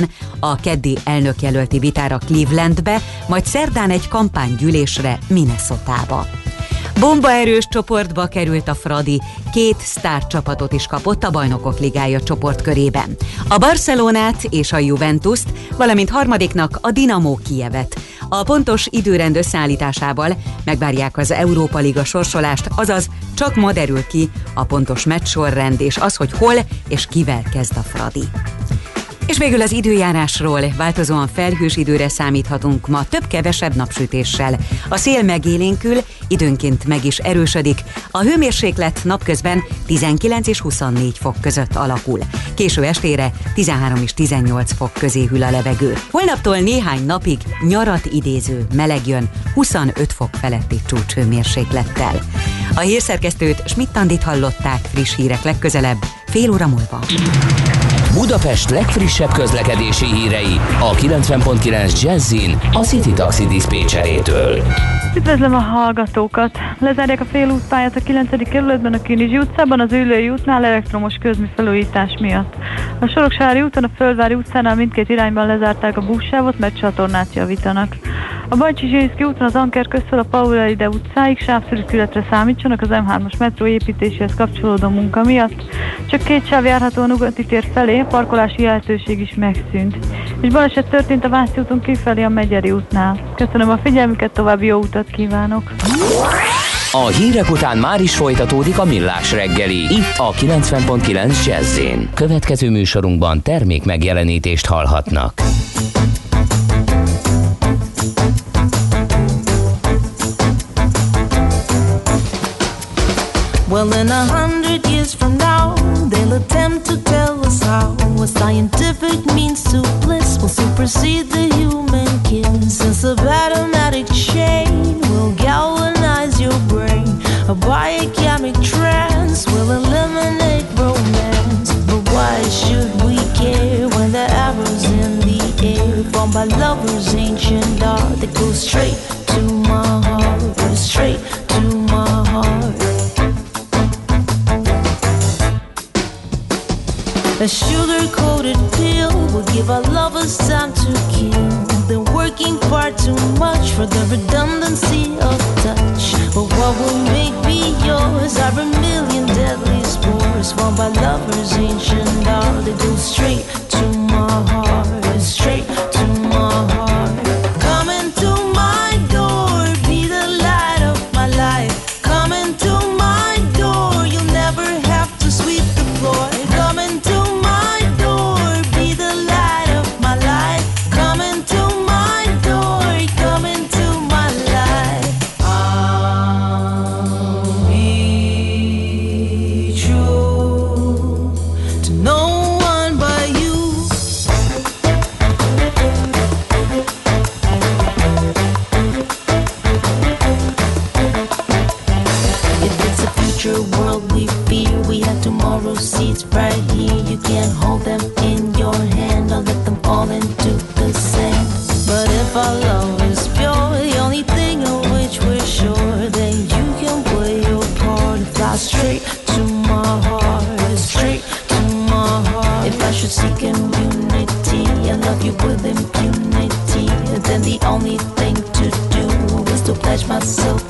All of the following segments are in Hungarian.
héten a keddi elnökjelölti vitára Clevelandbe, majd szerdán egy kampánygyűlésre Minnesotába. Bombaerős csoportba került a Fradi, két sztárcsapatot is kapott a Bajnokok Ligája csoportkörében. A Barcelonát és a Juventus-t, valamint harmadiknak a Dinamo Kijevet. A pontos időrend összeállításával megvárják az Európa Liga sorsolást, azaz csak ma derül ki a pontos meccsorrend és az, hogy hol és kivel kezd a Fradi. És végül az időjárásról változóan felhős időre számíthatunk ma több-kevesebb napsütéssel. A szél megélénkül, időnként meg is erősödik. A hőmérséklet napközben 19 és 24 fok között alakul. Késő estére 13 és 18 fok közé hűl a levegő. Holnaptól néhány napig nyarat idéző meleg jön 25 fok feletti csúcshőmérséklettel. A hírszerkesztőt Schmidt-Tandit hallották friss hírek legközelebb, fél óra múlva. Budapest legfrissebb közlekedési hírei a 90.9 Jazzin a City Taxi Dispécsejétől. Üdvözlöm a hallgatókat! Lezárják a félútpályát a 9. kerületben a Kinizsi utcában az Ülői útnál elektromos közműfelújítás miatt. A Soroksári úton a Földvári utcánál mindkét irányban lezárták a buszsávot, mert csatornát javítanak. A Bajcsi Zsinszki úton az Anker köztől a Paula Ide utcáig sávszűkületre számítsanak az M3-as metró építéséhez kapcsolódó munka miatt. Csak két sáv járható a Nugati tér felé, parkolási lehetőség is megszűnt. És baleset történt a Váci úton kifelé a Megyeri útnál. Köszönöm a figyelmüket, további jó utat kívánok! A hírek után már is folytatódik a millás reggeli, itt a 90.9 jazz Következő műsorunkban termék megjelenítést hallhatnak. Well, in a hundred years from now, they'll attempt to tell us how a scientific means to bliss will supersede the human kiss. Since a automatic chain will galvanize your brain, a biochemic trance will eliminate romance. But why should we care when the arrows in the air formed by lovers' ancient art that goes straight to my heart, straight A sugar coated pill will give our lovers time to kill. They're working far too much for the redundancy of touch. But what will make me yours are a million deadly spores formed by lovers' ancient art. They go straight to my heart, straight love you with impunity, then the only thing to do is to pledge myself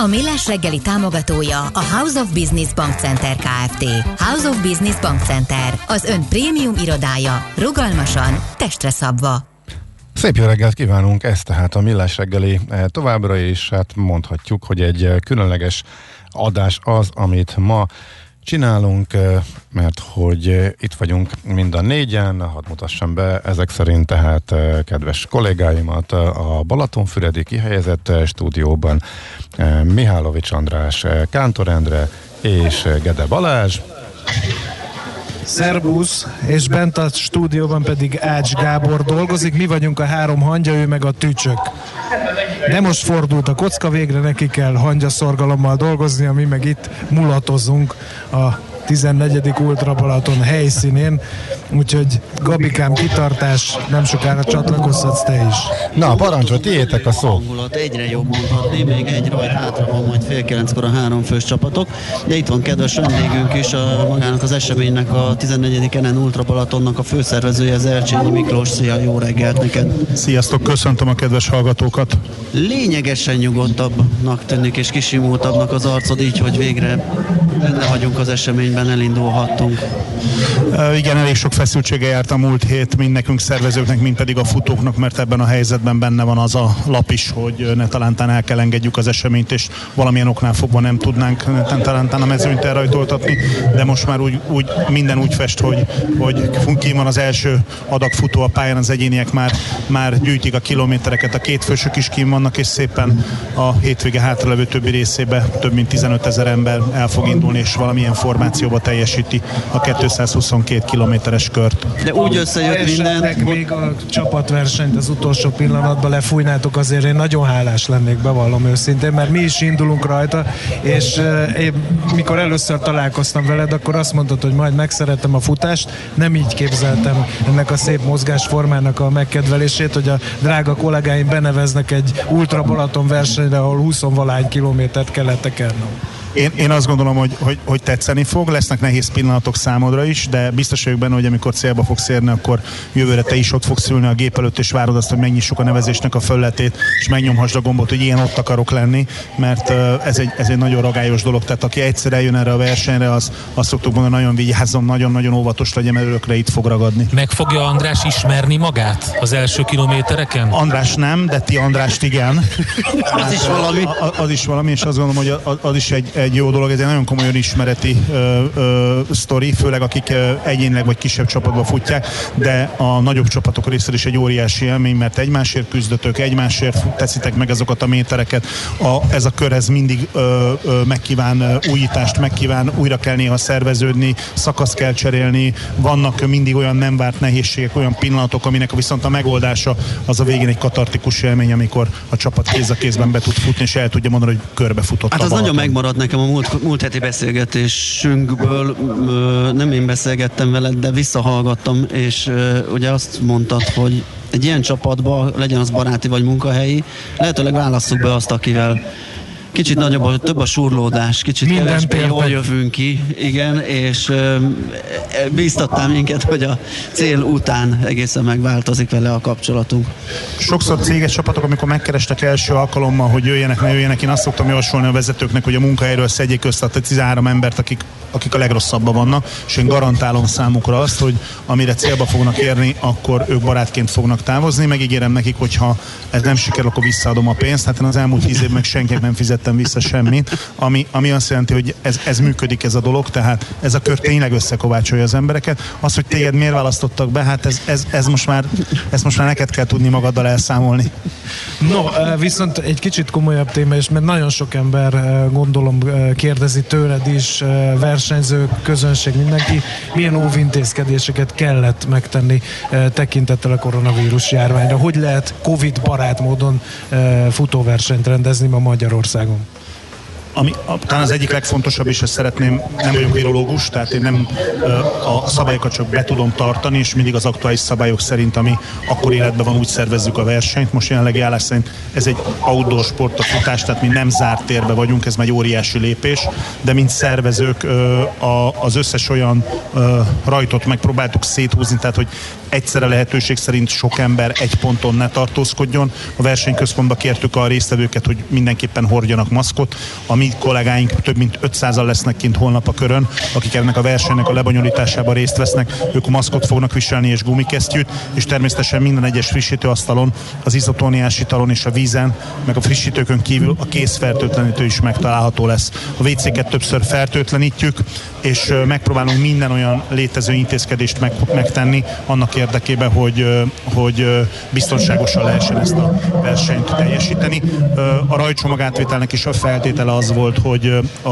A Millás reggeli támogatója a House of Business Bank Center Kft. House of Business Bank Center, az ön prémium irodája, rugalmasan, testre szabva. Szép jó reggelt kívánunk, ez tehát a Millás reggeli eh, továbbra is, hát mondhatjuk, hogy egy eh, különleges adás az, amit ma csinálunk, eh, mert hogy itt vagyunk mind a négyen, hadd mutassam be ezek szerint tehát kedves kollégáimat a Balatonfüredi kihelyezett stúdióban Mihálovics András, Kántor Endre és Gede Balázs. Szerbusz, és bent a stúdióban pedig Ács Gábor dolgozik, mi vagyunk a három hangya, ő meg a tücsök. De most fordult a kocka, végre neki kell hangyaszorgalommal dolgozni, mi meg itt mulatozunk a 14. Ultra Balaton helyszínén, úgyhogy Gabikám kitartás, nem sokára csatlakozhatsz te is. Na, parancsol, tiétek a szó. Hangulat egyre jobb mondhatni, még egy rajt hátra van majd fél kilenckor a három fős csapatok, de itt van kedves vendégünk is, a, magának az eseménynek a 14. Enen Ultra Balatonnak a főszervezője, az Ercsényi Miklós. Szia, jó reggelt neked! Sziasztok, köszöntöm a kedves hallgatókat! Lényegesen nyugodtabbnak tűnik és kisimultabbnak az arcod így, hogy végre benne vagyunk az eseményben, elindulhattunk. Igen, elég sok feszültsége járt a múlt hét, mind nekünk szervezőknek, mind pedig a futóknak, mert ebben a helyzetben benne van az a lap is, hogy ne talántán el kell engedjük az eseményt, és valamilyen oknál fogva nem tudnánk talántán a mezőnyt elrajtoltatni, de most már úgy, úgy minden úgy fest, hogy, hogy ki van az első adag futó a pályán, az egyéniek már, már gyűjtik a kilométereket, a két fősök is kim vannak, és szépen a hétvége hátralevő többi részébe több mint 15 ezer ember el fog indulni, és valamilyen formációba teljesíti a 222 kilométeres kört. De úgy összejött minden. még a csapatversenyt az utolsó pillanatban lefújnátok, azért én nagyon hálás lennék, bevallom őszintén, mert mi is indulunk rajta, és én mikor először találkoztam veled, akkor azt mondtad, hogy majd megszerettem a futást, nem így képzeltem ennek a szép mozgásformának a megkedvelését, hogy a drága kollégáim beneveznek egy Ultra Balaton versenyre, ahol 20 valány kilométert kellett tekernem. Én, én azt gondolom, hogy, hogy, hogy tetszeni fog, lesznek nehéz pillanatok számodra is, de biztos vagyok benne, hogy amikor célba fogsz érni, akkor jövőre te is ott fogsz ülni a gép előtt, és várod azt, hogy megnyissuk a nevezésnek a fölletét, és megnyomhassd a gombot, hogy ilyen ott akarok lenni, mert ez egy, ez egy nagyon ragályos dolog. Tehát aki egyszer eljön erre a versenyre, az azt szoktuk mondani, nagyon vigyázzon, nagyon-nagyon óvatos legyen, mert örökre itt fog ragadni. Meg fogja András ismerni magát az első kilométereken? András nem, de ti Andrást igen. az is valami. Az, az is valami, és azt gondolom, hogy az, az is egy, egy jó dolog, ez egy nagyon komolyan ismereti ö, ö, sztori, főleg akik ö, egyénileg vagy kisebb csapatban futják, de a nagyobb csapatok részéről is egy óriási élmény, mert egymásért küzdötök, egymásért teszitek meg azokat a métereket. A, ez a kör ez mindig ö, ö, megkíván újítást, megkíván újra kell néha szerveződni, szakaszt kell cserélni, vannak mindig olyan nem várt nehézségek, olyan pillanatok, aminek viszont a megoldása az a végén egy katartikus élmény, amikor a csapat kéz a kézben be tud futni, és el tudja mondani, hogy körbe futott. Hát az nagyon megmaradt nekem a múlt, múlt heti beszélgetésünkből, nem én beszélgettem veled, de visszahallgattam, és ugye azt mondtad, hogy egy ilyen csapatban, legyen az baráti vagy munkahelyi, lehetőleg válasszuk be azt, akivel Kicsit nagyobb, több a surlódás, kicsit Minden kevésbé jól jövünk ki, igen, és ö, bíztattál minket, hogy a cél után egészen megváltozik vele a kapcsolatunk. Sokszor céges csapatok, amikor megkerestek első alkalommal, hogy jöjjenek, ne jöjjenek, én azt szoktam javasolni a vezetőknek, hogy a munkahelyről szedjék össze a 13 embert, akik, akik a legrosszabbban vannak, és én garantálom számukra azt, hogy amire célba fognak érni, akkor ők barátként fognak távozni, megígérem nekik, hogy ha ez nem sikerül, akkor visszaadom a pénzt. Hát én az elmúlt tíz évben senkinek nem fizet szedtem vissza semmit, ami, ami azt jelenti, hogy ez, ez működik ez a dolog, tehát ez a kör tényleg összekovácsolja az embereket. Az, hogy téged miért választottak be, hát ez, ez, ez most már, ezt most már neked kell tudni magaddal elszámolni. No, viszont egy kicsit komolyabb téma, és mert nagyon sok ember gondolom kérdezi tőled is, versenyzők, közönség, mindenki, milyen óvintézkedéseket kellett megtenni tekintettel a koronavírus járványra? Hogy lehet Covid barát módon futóversenyt rendezni ma Magyarországon? Ami a, talán az egyik legfontosabb, és ezt szeretném, nem vagyok virológus, tehát én nem a szabályokat csak be tudom tartani, és mindig az aktuális szabályok szerint, ami akkor életben van, úgy szervezzük a versenyt. Most jelenlegi állás szerint ez egy outdoor sport, a futás, tehát mi nem zárt térbe vagyunk, ez egy óriási lépés, de mint szervezők az összes olyan rajtot megpróbáltuk széthúzni, tehát hogy egyszerre lehetőség szerint sok ember egy ponton ne tartózkodjon. A versenyközpontba kértük a résztvevőket, hogy mindenképpen hordjanak maszkot. A mi kollégáink több mint 500-al lesznek kint holnap a körön, akik ennek a versenynek a lebonyolításában részt vesznek. Ők maszkot fognak viselni és gumikesztyűt, és természetesen minden egyes frissítőasztalon, az izotóniás italon és a vízen, meg a frissítőkön kívül a készfertőtlenítő is megtalálható lesz. A WC-ket többször fertőtlenítjük, és megpróbálunk minden olyan létező intézkedést meg, megtenni annak érdekében, hogy, hogy biztonságosan lehessen ezt a versenyt teljesíteni. A rajcsomag átvételnek is a feltétele az volt, hogy a,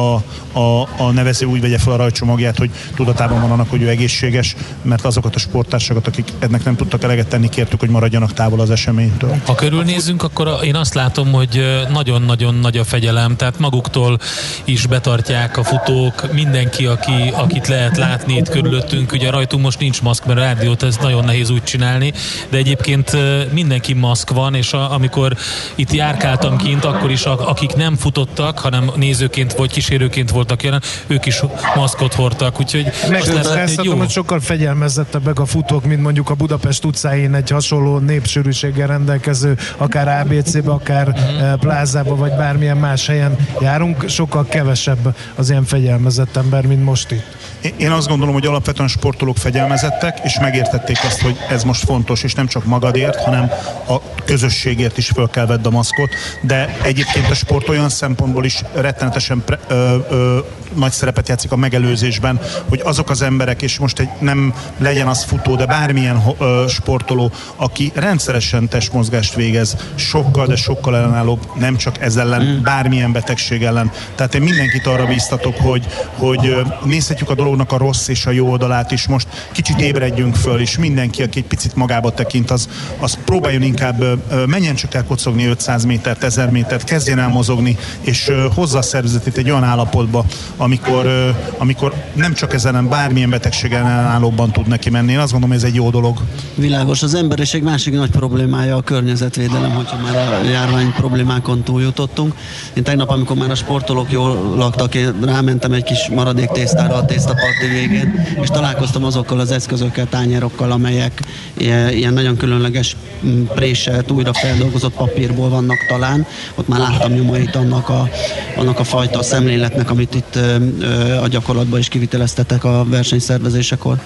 a, a nevező úgy vegye fel a rajcsomagját, hogy tudatában van annak, hogy ő egészséges, mert azokat a sporttársakat, akik ennek nem tudtak eleget tenni, kértük, hogy maradjanak távol az eseménytől. Ha körülnézünk, akkor én azt látom, hogy nagyon-nagyon nagy a fegyelem, tehát maguktól is betartják a futók, mindenki, aki, akit lehet látni itt körülöttünk, ugye rajtunk most nincs maszk, mert a rádiót ez nagyon nehéz úgy csinálni, de egyébként mindenki maszk van, és a, amikor itt járkáltam kint, akkor is a, akik nem futottak, hanem nézőként vagy kísérőként voltak jelen, ők is maszkot hordtak, úgyhogy Megkockáztatom, hogy sokkal fegyelmezettebbek a futók, mint mondjuk a Budapest utcáin egy hasonló népsűrűséggel rendelkező, akár ABC-be, akár mm-hmm. plázába, vagy bármilyen más helyen járunk, sokkal kevesebb az ilyen fegyelmezett ember, mint most itt. Én azt gondolom, hogy alapvetően sportolók fegyelmezettek, és megértették azt, hogy ez most fontos, és nem csak magadért, hanem a közösségért is föl kell vedd a maszkot, de egyébként a sport olyan szempontból is rettenetesen pre, ö, ö, nagy szerepet játszik a megelőzésben, hogy azok az emberek, és most egy nem legyen az futó, de bármilyen ö, sportoló, aki rendszeresen testmozgást végez, sokkal, de sokkal ellenállóbb, nem csak ez ellen, mm. bármilyen betegség ellen. Tehát én mindenkit arra bíztatok, hogy, hogy nézhetjük a dolognak a rossz és a jó oldalát is. Most kicsit ébredjünk föl, és mindenki, aki egy picit magába tekint, az, az próbáljon inkább, menjen csak el kocogni 500 métert, 1000 métert, kezdjen el mozogni, és hozza a szervezetét egy olyan állapotba, amikor, amikor nem csak ezen, hanem bármilyen betegségen ellenállóban tud neki menni. Én azt gondolom, ez egy jó dolog. Világos. Az emberiség másik nagy problémája a környezetvédelem, hogyha már a járvány problémákon túljutottunk. Én tegnap, amikor már a sportolók jól laktak, én rámentem egy kis maradék tésztára a tésztaparti végén, és találkoztam azokkal az eszközökkel, tányérokkal, amelyek ilyen nagyon különleges mm, préselt, újra feldolgozott papírból vannak talán. Ott már láttam nyomait annak a, annak a fajta szemléletnek, amit itt a gyakorlatban is kiviteleztetek a versenyszervezésekor?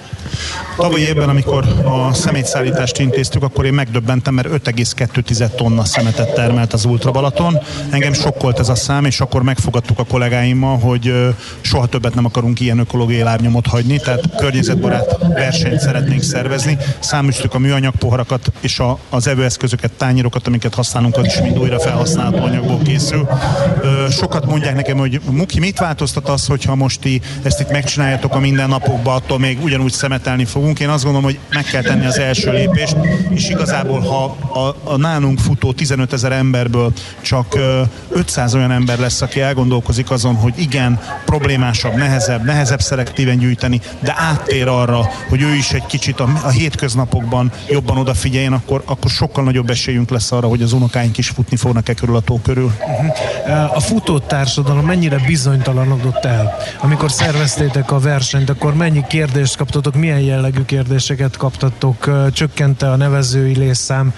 Tavaly évben, amikor a szemétszállítást intéztük, akkor én megdöbbentem, mert 5,2 tonna szemetet termelt az Ultra Balaton. Engem sokkolt ez a szám, és akkor megfogadtuk a kollégáimmal, hogy soha többet nem akarunk ilyen ökológiai lábnyomot hagyni, tehát környezetbarát versenyt szeretnénk szervezni. Száműztük a műanyag poharakat és a, az evőeszközöket, tányérokat, amiket használunk, az is mind újra felhasználható anyagból készül. Sokat mondják nekem, hogy Muki, mit változtat az, hogyha most ti ezt itt megcsináljátok a mindennapokban, attól még ugyanúgy szemetelni fogunk. Én azt gondolom, hogy meg kell tenni az első lépést, és igazából, ha a, a nálunk futó 15 ezer emberből csak 500 olyan ember lesz, aki elgondolkozik azon, hogy igen, problémásabb, nehezebb, nehezebb szelektíven gyűjteni, de áttér arra, hogy ő is egy kicsit a, a hétköznapokban jobban odafigyeljen, akkor, akkor sokkal nagyobb esélyünk lesz arra, hogy az unokáink is futni fognak-e körül a tó körül. Uh-huh. A futótársadalom mennyire bizonytalanodott el? Amikor szerveztétek a versenyt, akkor mennyi kérdést kaptatok, milyen jellegű kérdéseket kaptatok, csökkente a nevezői létszám,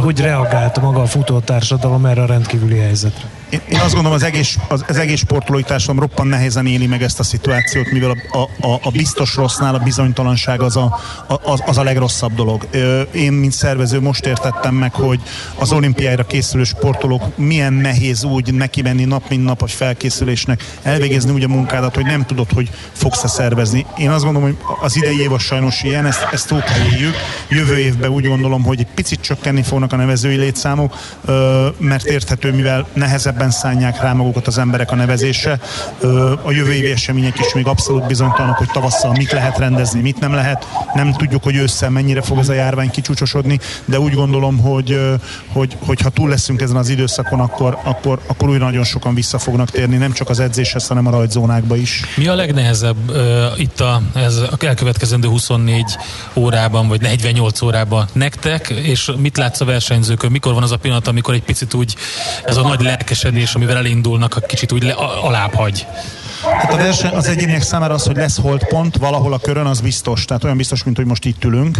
hogy reagált maga a futótársadalom erre a rendkívüli helyzetre? Én, azt gondolom, az egész, az, az egész sportolói társadalom roppan nehezen éli meg ezt a szituációt, mivel a, a, a biztos rossznál a bizonytalanság az a, az, az a legrosszabb dolog. Én, mint szervező most értettem meg, hogy az olimpiára készülő sportolók milyen nehéz úgy neki menni nap mint nap a felkészülésnek, elvégezni úgy a munkádat, hogy nem tudod, hogy fogsz-e szervezni. Én azt gondolom, hogy az idei év sajnos ilyen, ezt, ezt túl kell éljük. Jövő évben úgy gondolom, hogy egy picit csökkenni fognak a nevezői létszámok, mert érthető, mivel nehezebben szánják rá magukat az emberek a nevezésre. A jövő évi események is még abszolút bizonytalanok, hogy tavasszal mit lehet rendezni, mit nem lehet. Nem tudjuk, hogy ősszel mennyire fog ez a járvány kicsúcsosodni, de úgy gondolom, hogy, hogy, hogy ha túl leszünk ezen az időszakon, akkor, akkor, akkor újra nagyon sokan vissza fognak térni, nem csak az edzéshez, hanem a rajtzónákba is. Mi a legnehezebb uh, itt a, ez a elkövetkezendő 24 órában, vagy 48 órában nektek, és mit látsz a versenyzőkön? Mikor van az a pillanat, amikor egy picit úgy ez a nagy lelkesedés, amivel elindulnak, a kicsit úgy le, alább hagy? Hát a verseny az egyéniek számára az, hogy lesz holdpont valahol a körön, az biztos. Tehát olyan biztos, mint hogy most itt ülünk.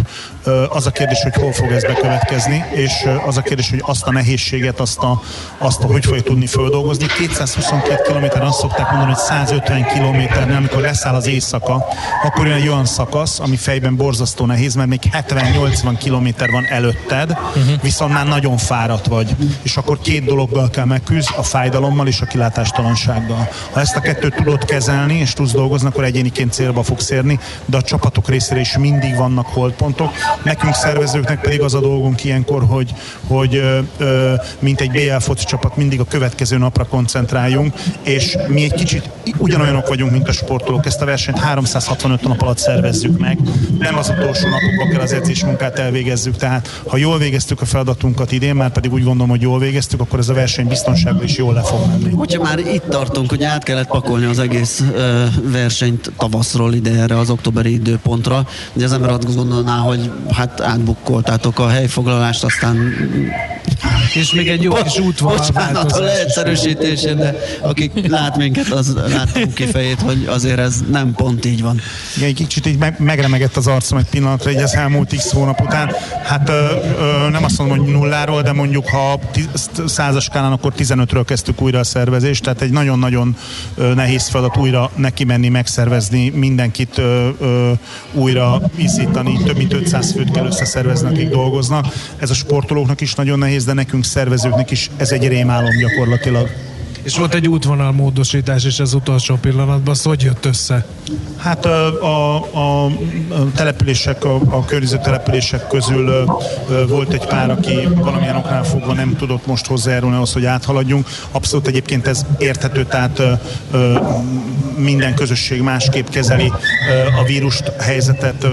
Az a kérdés, hogy hol fog ez bekövetkezni, és az a kérdés, hogy azt a nehézséget, azt a, azt a hogy fogja tudni földolgozni. 222 km azt szokták mondani, hogy 150 km amikor leszáll az éjszaka, akkor jön egy olyan szakasz, ami fejben borzasztó nehéz, mert még 70-80 km van előtted, uh-huh. viszont már nagyon fáradt vagy. És akkor két dologgal kell megküzdeni, a fájdalommal és a kilátástalansággal. Ha ezt a kettőt tudod tudod kezelni, és tudsz dolgozni, akkor egyéniként célba fogsz érni, de a csapatok részére is mindig vannak holdpontok. Nekünk szervezőknek pedig az a dolgunk ilyenkor, hogy, hogy ö, ö, mint egy BL foci csapat mindig a következő napra koncentráljunk, és mi egy kicsit ugyanolyanok vagyunk, mint a sportolók. Ezt a versenyt 365 nap alatt szervezzük meg. Nem az utolsó napokban kell az edzés munkát elvégezzük. Tehát ha jól végeztük a feladatunkat idén, már pedig úgy gondolom, hogy jól végeztük, akkor ez a verseny biztonságban is jól le fog menni. Hogyha már itt tartunk, hogy át kellett pakolni az egész ö, versenyt tavaszról ide erre az októberi időpontra. Ugye az ember azt gondolná, hogy hát átbukkoltátok a helyfoglalást, aztán és még egy jó kis útvonal Bocsánat a leegyszerűsítésén, de aki lát minket, az lát a fejét, hogy azért ez nem pont így van. Igen, egy kicsit így meg, megremegett az arcom egy pillanatra, így az elmúlt x hónap után. Hát ö, ö, nem azt mondom, hogy nulláról, de mondjuk ha százas skálán, akkor 15-ről kezdtük újra a szervezést, tehát egy nagyon-nagyon nehéz feladat újra neki menni, megszervezni, mindenkit ö, ö, újra izítani, több mint 500 főt kell összeszervezni, akik dolgoznak. Ez a sportolóknak is nagyon nehéz, de nekünk szervezőknek is ez egy rémálom gyakorlatilag. És volt egy útvonalmódosítás is az utolsó pillanatban, az hogy jött össze? Hát a, a, a települések, a, a környező települések közül volt egy pár, aki valamilyen oknál fogva nem tudott most hozzájárulni ahhoz, hogy áthaladjunk. Abszolút egyébként ez érthető, tehát minden közösség másképp kezeli a vírust helyzetet,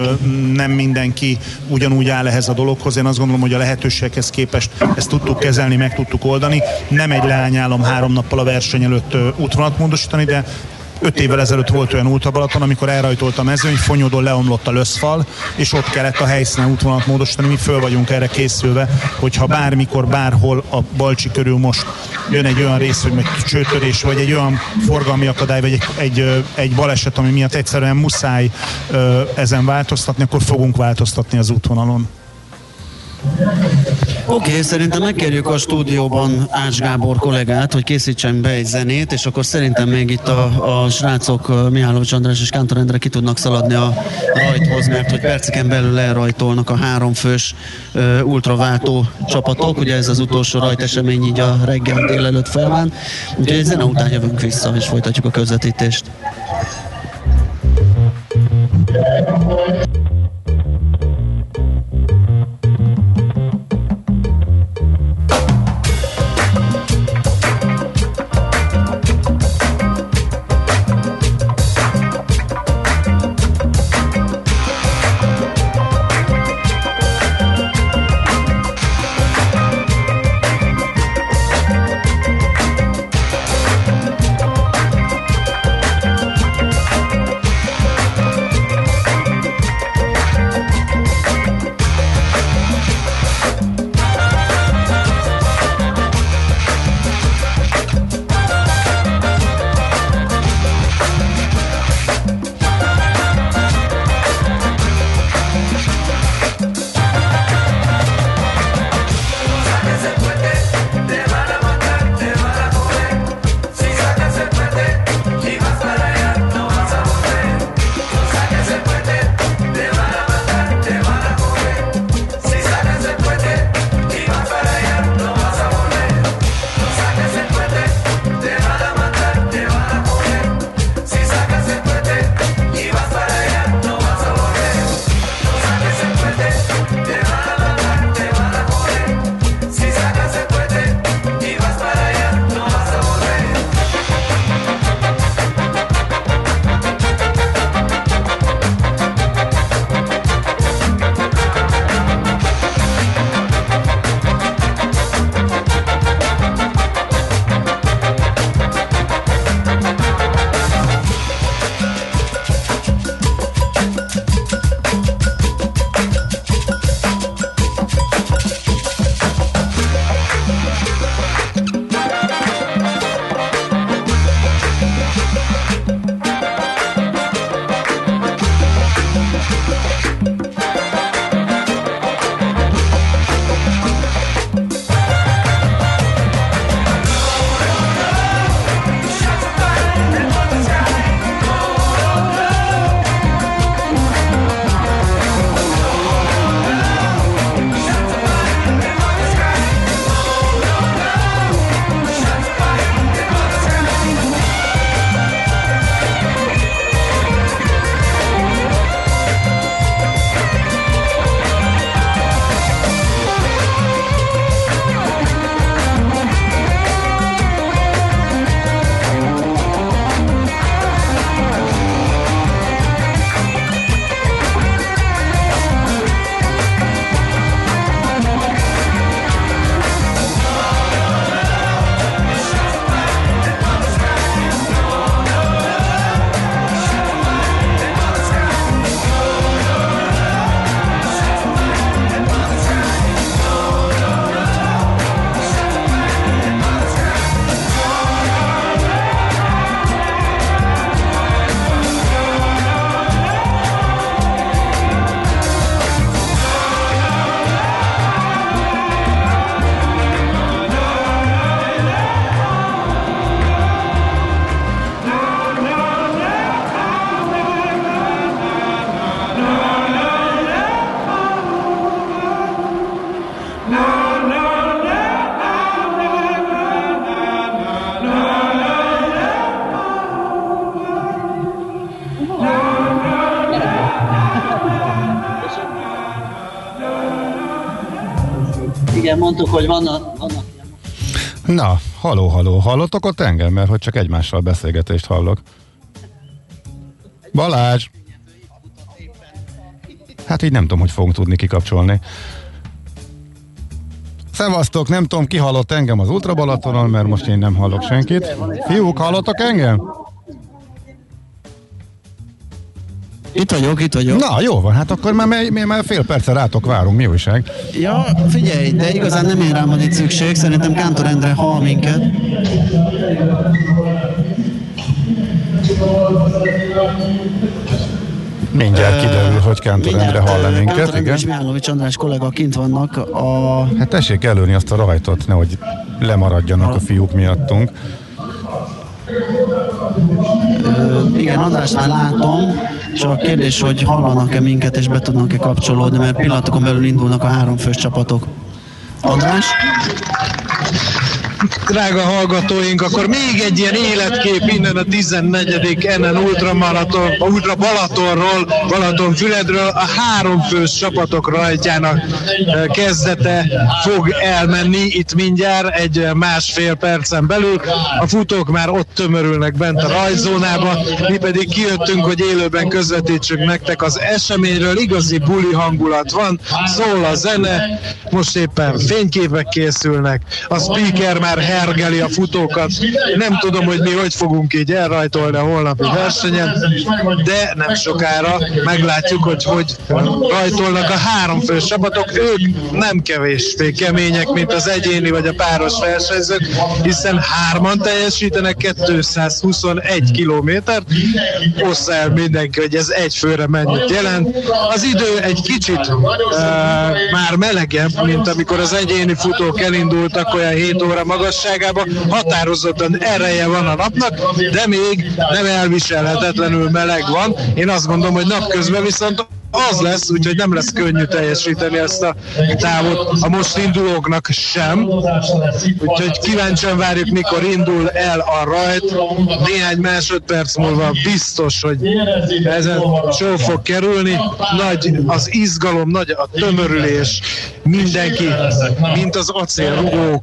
nem mindenki ugyanúgy áll ehhez a dologhoz. Én azt gondolom, hogy a lehetőséghez képest ezt tudtuk kezelni, meg tudtuk oldani. Nem egy leányálom három nappal a verseny előtt útvonalat módosítani, de Öt évvel ezelőtt volt olyan út a Balaton, amikor elrajtolt a mezőny, fonyódon leomlott a löszfal, és ott kellett a helyszínen útvonalat módosítani. Mi föl vagyunk erre készülve, hogyha bármikor, bárhol a Balcsi körül most jön egy olyan rész, hogy meg csőtörés, vagy egy olyan forgalmi akadály, vagy egy, egy, egy baleset, ami miatt egyszerűen muszáj ezen változtatni, akkor fogunk változtatni az útvonalon. Oké, okay, szerintem megkérjük a stúdióban Ács Gábor kollégát, hogy készítsen be egy zenét, és akkor szerintem még itt a, a srácok Mihálovics András és Kántor Endre ki tudnak szaladni a rajthoz, mert hogy perceken belül elrajtolnak a háromfős uh, ultraváltó csapatok, ugye ez az utolsó rajtesemény így a reggel délelőtt felván, úgyhogy egy zene után jövünk vissza, és folytatjuk a közvetítést. Mondtuk, hogy vannak, vannak Na, haló, haló, hallottok ott engem? Mert hogy csak egymással beszélgetést hallok. Balázs! Hát így nem tudom, hogy fogunk tudni kikapcsolni. Szevasztok, nem tudom, ki hallott engem az Ultra Balatonon, mert most én nem hallok senkit. Fiúk, hallottak engem? Itt vagyok, itt vagyok. Na, jó van, hát akkor már, mi, mi már fél perce rátok várunk, mi újság? Ja, figyelj, de igazán nem én rám van itt szükség, szerintem Kántor Endre hall minket. Mindjárt kiderül, hogy Kántor Endre hall minket, Kántor igen. és Mihálovics András kollega kint vannak a... Hát tessék előni azt a rajtot, nehogy lemaradjanak a fiúk miattunk. Ö, igen, Andrást már látom, csak a kérdés, hogy hallanak-e minket és be tudnak-e kapcsolódni, mert pillanatokon belül indulnak a háromfős csapatok. András? Drága hallgatóink, akkor még egy ilyen életkép innen a 14. NN Ultramaraton, Ultra Balatonról, Balatonfüredről, a háromfős csapatok rajtjának eh, kezdete fog elmenni itt mindjárt egy eh, másfél percen belül. A futók már ott tömörülnek bent a rajzónába, mi pedig kijöttünk, hogy élőben közvetítsünk nektek az eseményről. Igazi buli hangulat van, szól a zene, most éppen fényképek készülnek, a speaker már hergeli a futókat. Nem tudom, hogy mi hogy fogunk így elrajtolni a holnapi versenyen, de nem sokára meglátjuk, hogy hogy rajtolnak a háromfős csapatok. Ők nem kevésbé kemények, mint az egyéni vagy a páros versenyzők, hiszen hárman teljesítenek 221 kilométert. Ossza el mindenki, hogy ez egy főre mennyit jelent. Az idő egy kicsit uh, már melegebb, mint amikor az egyéni futók elindultak olyan 7 óra magasságába. Határozottan ereje van a napnak, de még nem elviselhetetlenül meleg van. Én azt gondolom, hogy napközben viszont az lesz, úgyhogy nem lesz könnyű teljesíteni ezt a távot a most indulóknak sem. Úgyhogy kíváncsian várjuk, mikor indul el a rajt. Néhány másodperc múlva biztos, hogy ezen sor fog kerülni. Nagy az izgalom, nagy a tömörülés. Mindenki, mint az acélrugó.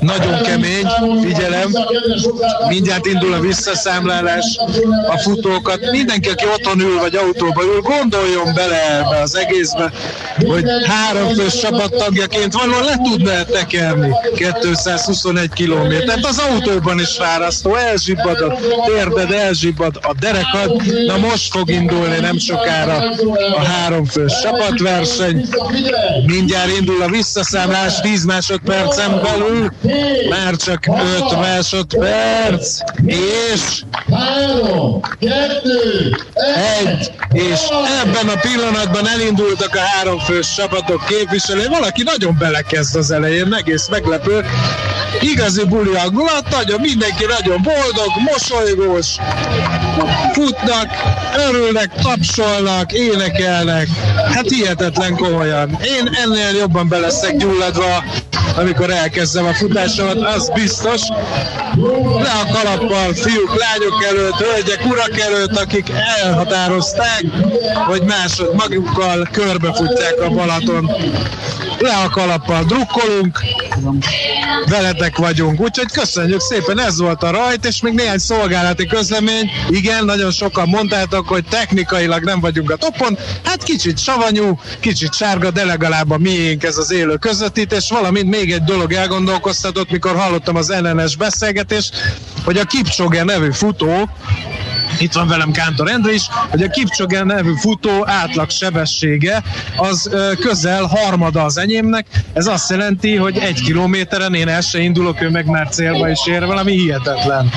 Nagyon kemény, figyelem. Mindjárt indul a visszaszámlálás. A futókat, mindenki, aki otthon ül vagy autóba ül, gondoljon bele ebbe az egészbe, hogy három fős csapattagjaként valahol le tudná tekerni 221 kilométert. Az autóban is fárasztó, elzsibbad a térded, elzsibbad a derekad. Na most fog indulni nem sokára a három fős csapatverseny. Mindjárt indul a visszaszámlás 10 másodpercen belül. Már csak 5 másodperc. És... Három, kettő, egy, és ebben a pillanatban elindultak a háromfős csapatok képviselői. Valaki nagyon belekezd az elején, egész meglepő. Igazi buli hangulat, nagyon, mindenki nagyon boldog, mosolygós, futnak, örülnek, tapsolnak, énekelnek. Hát hihetetlen komolyan. Én ennél jobban beleszek gyulladva, amikor elkezdem a futásomat, az biztos. Le a kalappal, fiúk, lányok előtt, hölgyek, urak előtt, akik elhatározták, hogy másod magukkal körbefutják a Balaton. Le a kalappal drukkolunk, veletek vagyunk. Úgyhogy köszönjük szépen, ez volt a rajt, és még néhány szolgálati közlemény. Igen, nagyon sokan mondtátok, hogy technikailag nem vagyunk a topon. Hát kicsit savanyú, kicsit sárga, de legalább a miénk ez az élő közvetítés. Valamint még egy dolog elgondolkoztatott, mikor hallottam az NNS beszélgetést, hogy a Kipchoge nevű futó, itt van velem Kántor Endre is, hogy a Kipchoge nevű futó átlag sebessége az közel harmada az enyémnek. Ez azt jelenti, hogy egy kilométeren én el se indulok, ő meg már célba is ér, valami hihetetlen.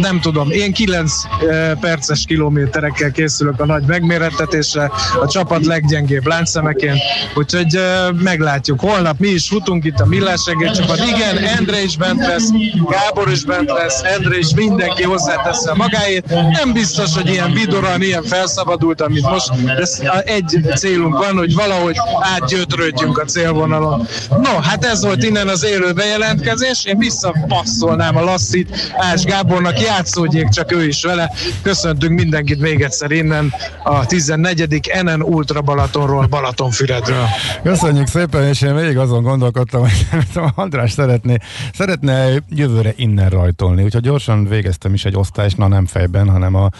Nem tudom, én 9 ö, perces kilométerekkel készülök a nagy megmérettetésre, a csapat leggyengébb láncszemeként, úgyhogy meglátjuk. Holnap mi is futunk itt a Millás csapat. Igen, Endre is bent lesz, Gábor is bent lesz, Endre is mindenki hozzátesz a magáét. Nem biztos, hogy ilyen vidoran, ilyen felszabadultan, mint most, de egy célunk van, hogy valahogy átgyötrődjünk a célvonalon. No, hát ez volt innen az élő bejelentkezés. Én visszapasszolnám a Lasszit Ács Gábornak játszódjék csak ő is vele. Köszöntünk mindenkit még egyszer innen a 14. NN Ultra Balatonról, Balatonfüredről. Köszönjük szépen, és én még azon gondolkodtam, hogy András szeretné, szeretne jövőre innen rajtolni, úgyhogy gyorsan végeztem is egy osztályt, na nem fejben, hanem a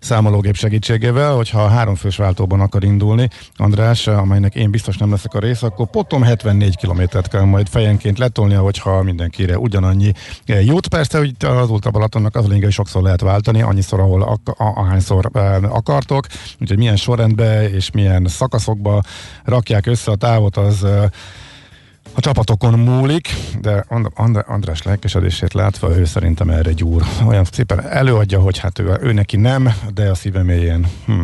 számológép segítségével, hogyha a háromfős váltóban akar indulni, András, amelynek én biztos nem leszek a rész, akkor potom 74 kilométert kell majd fejenként letolnia, hogyha mindenkire ugyanannyi jut. Persze, hogy az Ultra Balatonnak az lényeg, sokszor lehet váltani, annyiszor, ahol ak- ahányszor eh, akartok, úgyhogy milyen sorrendbe és milyen szakaszokba rakják össze a távot, az a csapatokon múlik, de And- And- András lelkesedését látva, ő szerintem erre gyúr. Olyan szépen előadja, hogy hát ő, ő neki nem, de a szíve mélyén hm,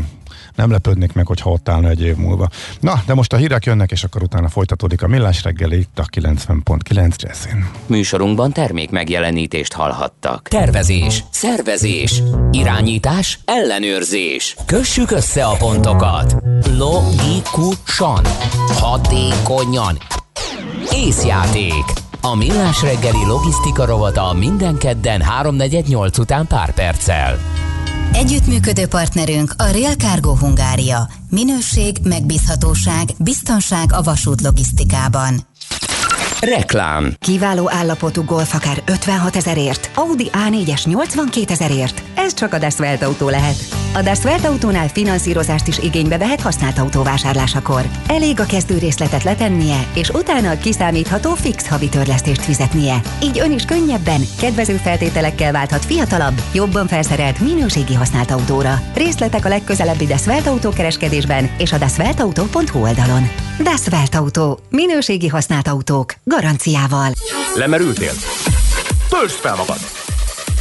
nem lepődnék meg, hogyha ott állna egy év múlva. Na, de most a hírek jönnek, és akkor utána folytatódik a millás reggeli itt a 90.9 Jazzin. Műsorunkban termék megjelenítést hallhattak. Tervezés, szervezés, irányítás, ellenőrzés. Kössük össze a pontokat. Logikusan, hatékonyan. Észjáték. A millás reggeli logisztika rovata minden kedden 3.48 után pár perccel. Együttműködő partnerünk a Real Cargo Hungária. Minőség, megbízhatóság, biztonság a vasút logisztikában. Reklám. Kiváló állapotú Golf akár 56 ezerért, Audi A4-es 82 ezerért. Ez csak a Das Welt autó lehet. A Das Welt autónál finanszírozást is igénybe vehet használt autóvásárlásakor. Elég a kezdő részletet letennie, és utána a kiszámítható fix havi törlesztést fizetnie. Így ön is könnyebben, kedvező feltételekkel válthat fiatalabb, jobban felszerelt minőségi használt autóra. Részletek a legközelebbi Das Welt autókereskedésben és a dasveltauto.hu oldalon. Das Welt Auto. Minőségi használt autók. Garanciával. Lemerültél? Töltsd fel magad!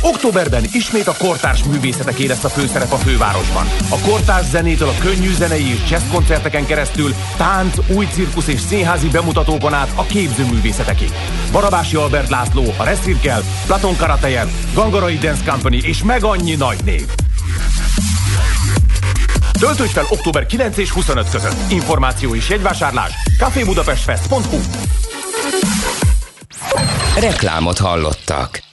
Októberben ismét a kortárs művészeteké lesz a főszerep a fővárosban. A kortárs zenétől a könnyű zenei és jazz koncerteken keresztül, tánc, új cirkusz és színházi bemutatókon át a képzőművészetekig. Barabási Albert László, a Reszirkel, Platon Karatejev, Gangarai Dance Company és meg annyi nagy név. Töltődj fel október 9 és 25 között. Információ és jegyvásárlás cafébudapestfest.hu Reklámot hallottak.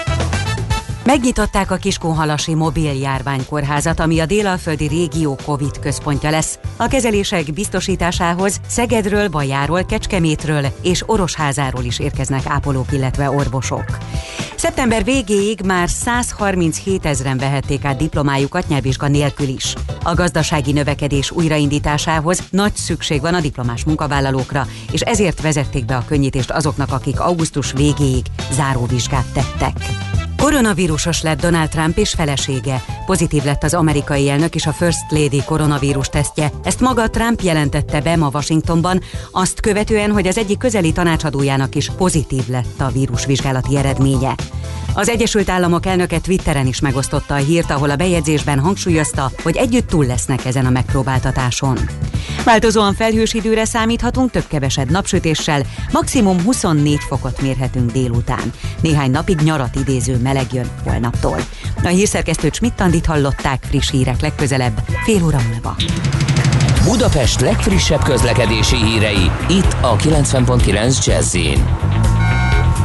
Megnyitották a Kiskunhalasi mobil járványkórházat, ami a délalföldi régió COVID központja lesz. A kezelések biztosításához Szegedről, Bajáról, Kecskemétről és Orosházáról is érkeznek ápolók, illetve orvosok. Szeptember végéig már 137 ezeren vehették át diplomájukat nyelvvizsga nélkül is. A gazdasági növekedés újraindításához nagy szükség van a diplomás munkavállalókra, és ezért vezették be a könnyítést azoknak, akik augusztus végéig záróvizsgát tettek. Koronavírusos lett Donald Trump és felesége. Pozitív lett az amerikai elnök és a First Lady koronavírus tesztje. Ezt maga Trump jelentette be ma Washingtonban, azt követően, hogy az egyik közeli tanácsadójának is pozitív lett a vírusvizsgálati eredménye. Az Egyesült Államok elnöke Twitteren is megosztotta a hírt, ahol a bejegyzésben hangsúlyozta, hogy együtt túl lesznek ezen a megpróbáltatáson. Változóan felhős időre számíthatunk, több-kevesebb napsütéssel, maximum 24 fokot mérhetünk délután. Néhány napig nyarat idéző meleg jön holnaptól. A hírszerkesztő Csmittandit hallották friss hírek legközelebb, fél óra múlva. Budapest legfrissebb közlekedési hírei, itt a 90.9 jazz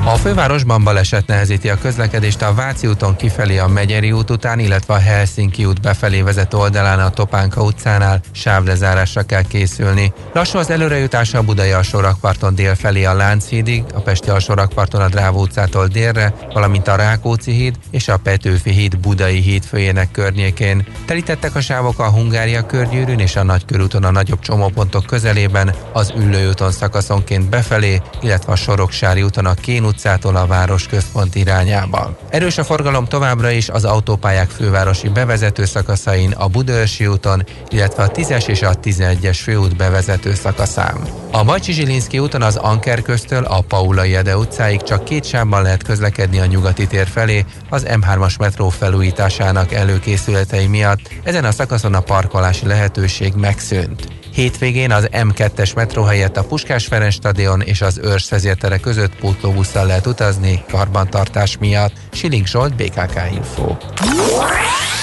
a fővárosban baleset nehezíti a közlekedést a Váci úton kifelé a Megyeri út után, illetve a Helsinki út befelé vezető oldalán a Topánka utcánál sávlezárásra kell készülni. Lassú az előrejutása a Budai alsórakparton dél felé a Lánchídig, a Pesti alsórakparton a Dráva utcától délre, valamint a Rákóczi híd és a Petőfi híd Budai híd főjének környékén. Telítettek a sávok a Hungária körgyűrűn és a Nagykörúton a nagyobb csomópontok közelében, az Üllőúton szakaszonként befelé, illetve a Soroksári úton a Kén utcától a város központ irányába. Erős a forgalom továbbra is az autópályák fővárosi bevezető szakaszain, a Budaörsi úton, illetve a 10-es és a 11-es főút bevezető szakaszán. A Bajcsi Zsilinszki úton az Anker köztől a Paulai Ede utcáig csak két sávban lehet közlekedni a nyugati tér felé az M3-as metró felújításának előkészületei miatt. Ezen a szakaszon a parkolási lehetőség megszűnt. Hétvégén az M2-es metró helyett a Puskás Ferenc stadion és az Őrs vezértere között pótlóbusszal lehet utazni karbantartás miatt. Siling Zsolt, BKK Info.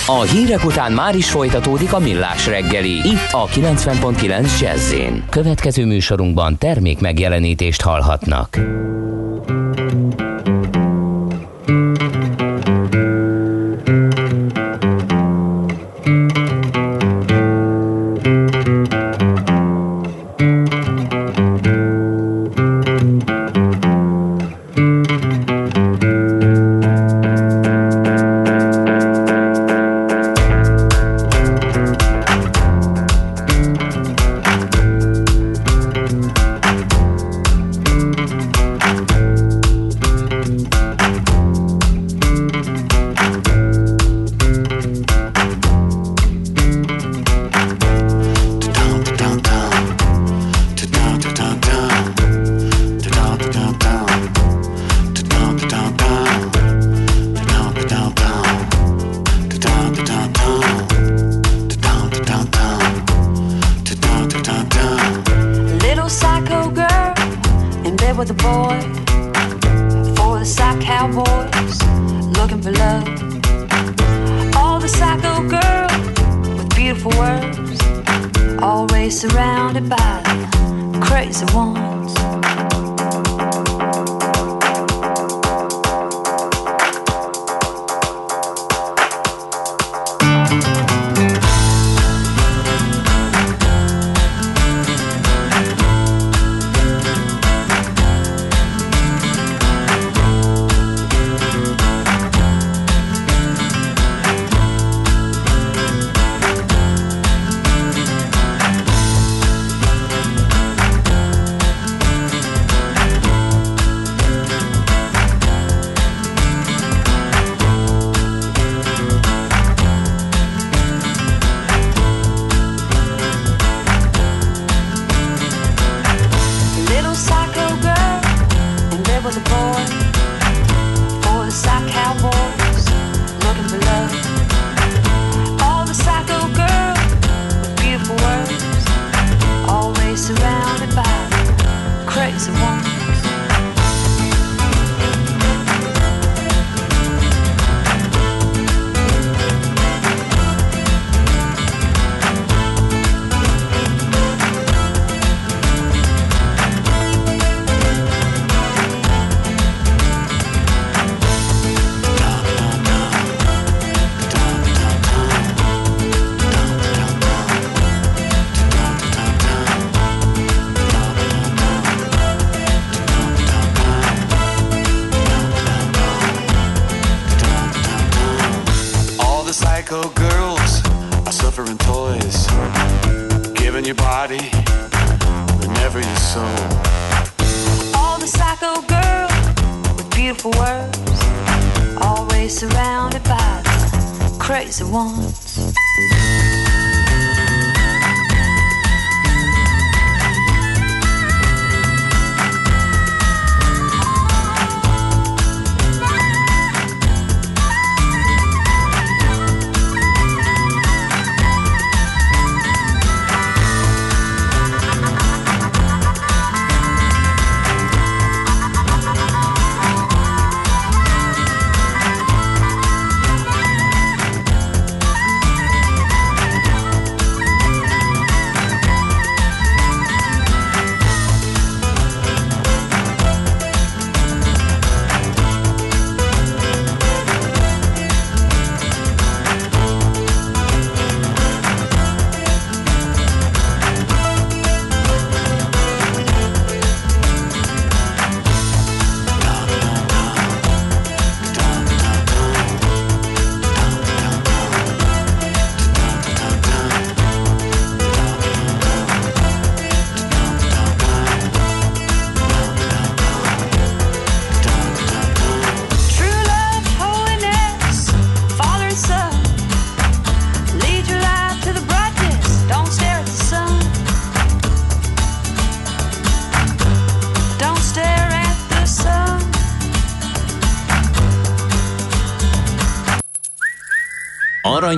A hírek után már is folytatódik a millás reggeli, itt a 90.9 jazz Következő műsorunkban termék megjelenítést hallhatnak.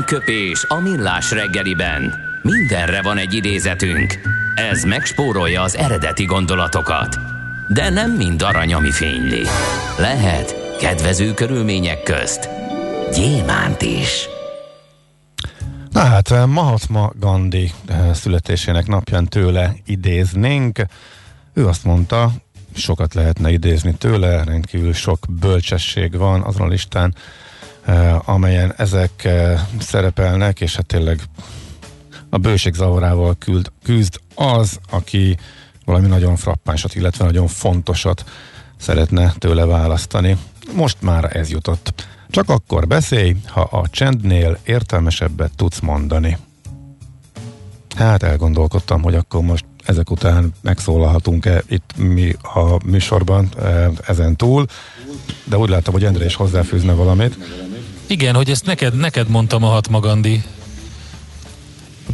Aranyköpés a millás reggeliben. Mindenre van egy idézetünk. Ez megspórolja az eredeti gondolatokat. De nem mind arany, ami fényli. Lehet kedvező körülmények közt gyémánt is. Na hát, Mahatma Gandhi eh, születésének napján tőle idéznénk. Ő azt mondta, sokat lehetne idézni tőle, rendkívül sok bölcsesség van azon a listán, amelyen ezek eh, szerepelnek, és hát tényleg a bőség zavarával küld, küzd az, aki valami nagyon frappánsat, illetve nagyon fontosat szeretne tőle választani. Most már ez jutott. Csak akkor beszélj, ha a csendnél értelmesebbet tudsz mondani. Hát elgondolkodtam, hogy akkor most ezek után megszólalhatunk-e itt mi a műsorban eh, ezen túl, de úgy látom, hogy Endre is hozzáfűzne valamit. Igen, hogy ezt neked, neked mondtam a Hatma Gandhi.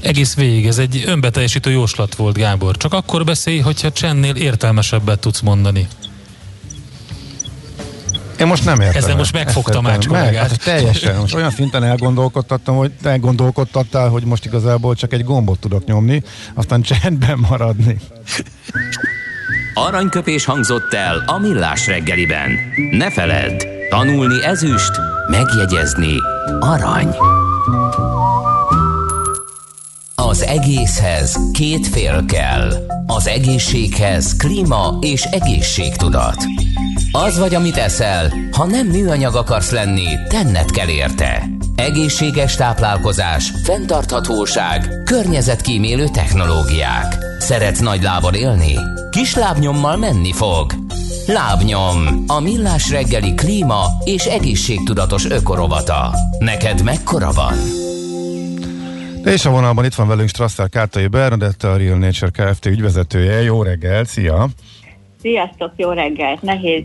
Egész végig, ez egy önbeteljesítő jóslat volt, Gábor. Csak akkor beszélj, hogyha csendnél értelmesebbet tudsz mondani. Én most nem értem. Ezzel most megfogtam Ács meg, hát teljesen. Most olyan szinten elgondolkodtattam, hogy elgondolkodtattál, hogy most igazából csak egy gombot tudok nyomni, aztán csendben maradni. Aranyköpés hangzott el a millás reggeliben. Ne feledd, tanulni ezüst, megjegyezni arany. Az egészhez két fél kell. Az egészséghez klíma és egészségtudat. Az vagy, amit eszel, ha nem műanyag akarsz lenni, tenned kell érte. Egészséges táplálkozás, fenntarthatóság, környezetkímélő technológiák. Szeretsz nagy lábon élni? Kis lábnyommal menni fog. Lábnyom, a millás reggeli klíma és egészségtudatos ökorovata. Neked mekkora van? És a vonalban itt van velünk Strasser Kártai Bernadette, a Real Nature Kft. ügyvezetője. Jó reggel, szia! Sziasztok, jó reggelt! Nehéz,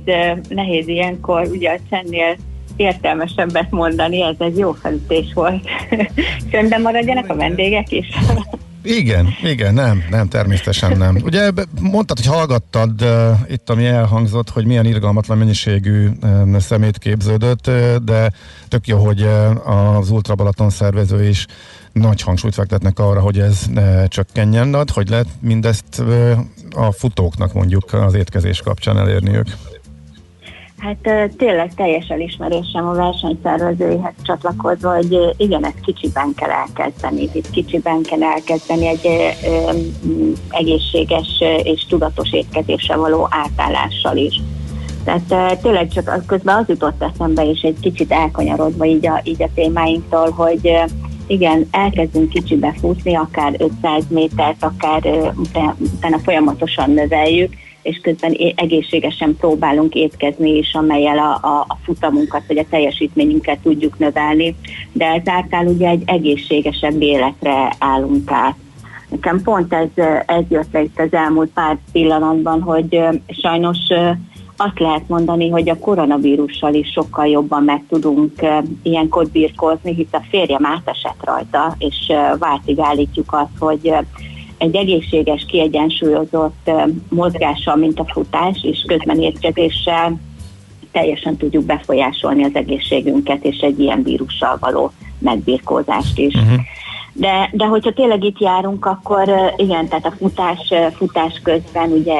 nehéz ilyenkor ugye a csennél értelmesebbet mondani, ez egy jó felütés volt. Csöndben maradjanak a vendégek is. Igen, igen, nem, nem, természetesen nem. Ugye mondtad, hogy hallgattad uh, itt, ami elhangzott, hogy milyen irgalmatlan mennyiségű uh, szemét képződött, uh, de tök jó, hogy uh, az Ultra Balaton szervező is nagy hangsúlyt fektetnek arra, hogy ez uh, csökkenjen, de hogy lehet mindezt uh, a futóknak mondjuk az étkezés kapcsán elérniük. Hát tényleg teljes elismerésem a versenyszervezőihez csatlakozva, hogy igen, ezt kicsiben kell elkezdeni. Itt kicsiben kell elkezdeni egy egészséges és tudatos étkezésre való átállással is. Tehát tényleg csak az- közben az jutott eszembe is egy kicsit elkanyarodva így a, így a témáinktól, hogy igen, elkezdünk kicsibe futni, akár 500 métert, akár utána folyamatosan növeljük, és közben egészségesen próbálunk étkezni is, amelyel a, a, a futamunkat vagy a teljesítményünket tudjuk növelni, de ezáltal ugye egy egészségesebb életre állunk át. Nekem pont ez, ez jött le itt az elmúlt pár pillanatban, hogy sajnos azt lehet mondani, hogy a koronavírussal is sokkal jobban meg tudunk ilyenkor birkózni, hisz a férjem átesett rajta, és váltig állítjuk azt, hogy egy egészséges, kiegyensúlyozott mozgással, mint a futás, és közben étkezéssel teljesen tudjuk befolyásolni az egészségünket, és egy ilyen vírussal való megbirkózást is. Uh-huh. De, de hogyha tényleg itt járunk, akkor igen, tehát a futás, futás közben ugye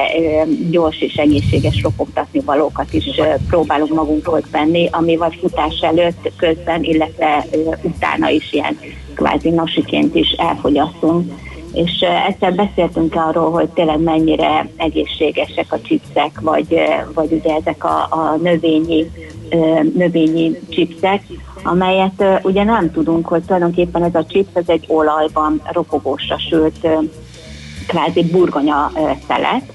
gyors és egészséges ropogtatni valókat is próbálunk magunkhoz venni, ami vagy futás előtt, közben, illetve utána is ilyen kvázi nasiként is elfogyasztunk. És egyszer beszéltünk arról, hogy tényleg mennyire egészségesek a chipsek, vagy, vagy ugye ezek a, a növényi, növényi chipsek, amelyet ugye nem tudunk, hogy tulajdonképpen ez a chips, ez egy olajban ropogósra sült kvázi burgonya szelet,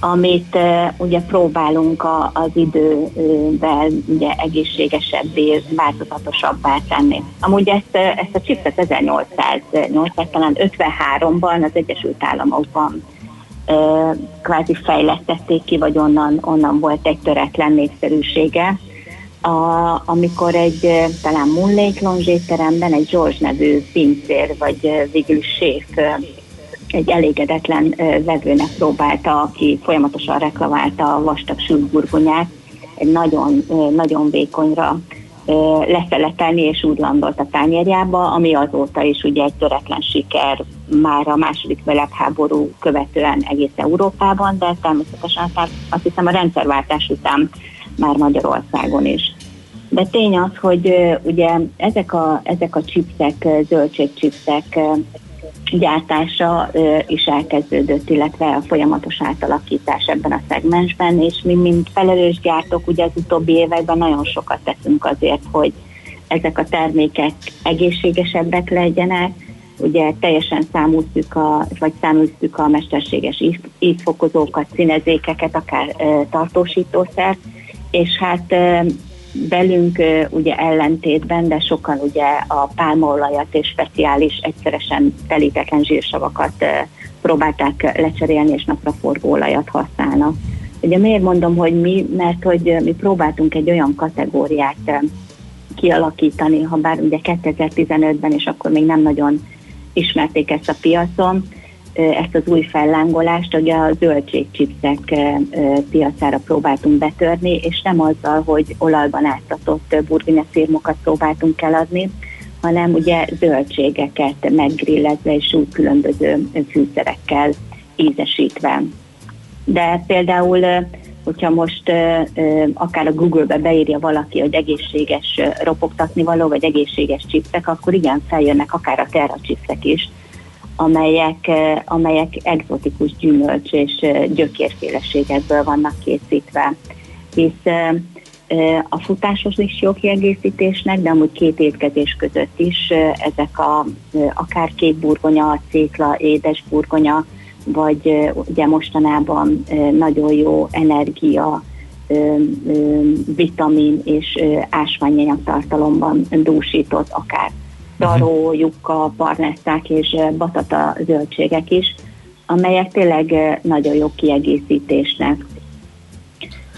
amit ugye próbálunk a, az idővel ugye egészségesebbé, változatosabbá tenni. Amúgy ezt, ezt a chipset 1808, talán 53-ban az Egyesült Államokban kvázi fejlesztették ki, vagy onnan, onnan volt egy töretlen népszerűsége. A, amikor egy talán Moonlake Lounge étteremben egy George nevű pincér, vagy végül séf egy elégedetlen vevőnek próbálta, aki folyamatosan reklamálta a vastag sült burgonyát, egy nagyon, nagyon vékonyra leszeletelni, és úgy landolt a tányérjába, ami azóta is ugye egy töretlen siker már a második világháború követően egész Európában, de természetesen aztán azt hiszem a rendszerváltás után már Magyarországon is. De tény az, hogy ugye ezek a, ezek a chipsek, zöldségchipsek gyártása is elkezdődött, illetve a folyamatos átalakítás ebben a szegmensben, és mi, mint felelős gyártók, ugye az utóbbi években nagyon sokat teszünk azért, hogy ezek a termékek egészségesebbek legyenek, ugye teljesen számúztuk a, vagy számúztuk a mesterséges íz, ízfokozókat, színezékeket, akár ö, tartósítószert, és hát ö, velünk ugye ellentétben, de sokan ugye a pálmaolajat és speciális egyszeresen telítetlen zsírsavakat próbálták lecserélni, és napraforgó olajat használnak. Ugye miért mondom, hogy mi? Mert hogy mi próbáltunk egy olyan kategóriát kialakítani, ha bár ugye 2015-ben, és akkor még nem nagyon ismerték ezt a piacon, ezt az új fellángolást, ugye a ö, piacára próbáltunk betörni, és nem azzal, hogy olajban áztatott burgonya szirmokat próbáltunk eladni, hanem ugye zöldségeket meggrillezve és úgy különböző fűszerekkel ízesítve. De például, hogyha most akár a Google-be beírja valaki, hogy egészséges ropogtatni való, vagy egészséges chipsek, akkor igen, feljönnek akár a terra chipsek is, amelyek, ö, amelyek egzotikus gyümölcs és ö, gyökérféleségekből vannak készítve. Hisz ö, a futásos is jó kiegészítésnek, de amúgy két étkezés között is ezek a akár kék burgonya, cékla, édes burgonya, vagy ugye mostanában nagyon jó energia, vitamin és ásványanyag tartalomban dúsított akár daró, jukka, parnesszák és ö, batata zöldségek is, amelyek tényleg nagyon jó kiegészítésnek.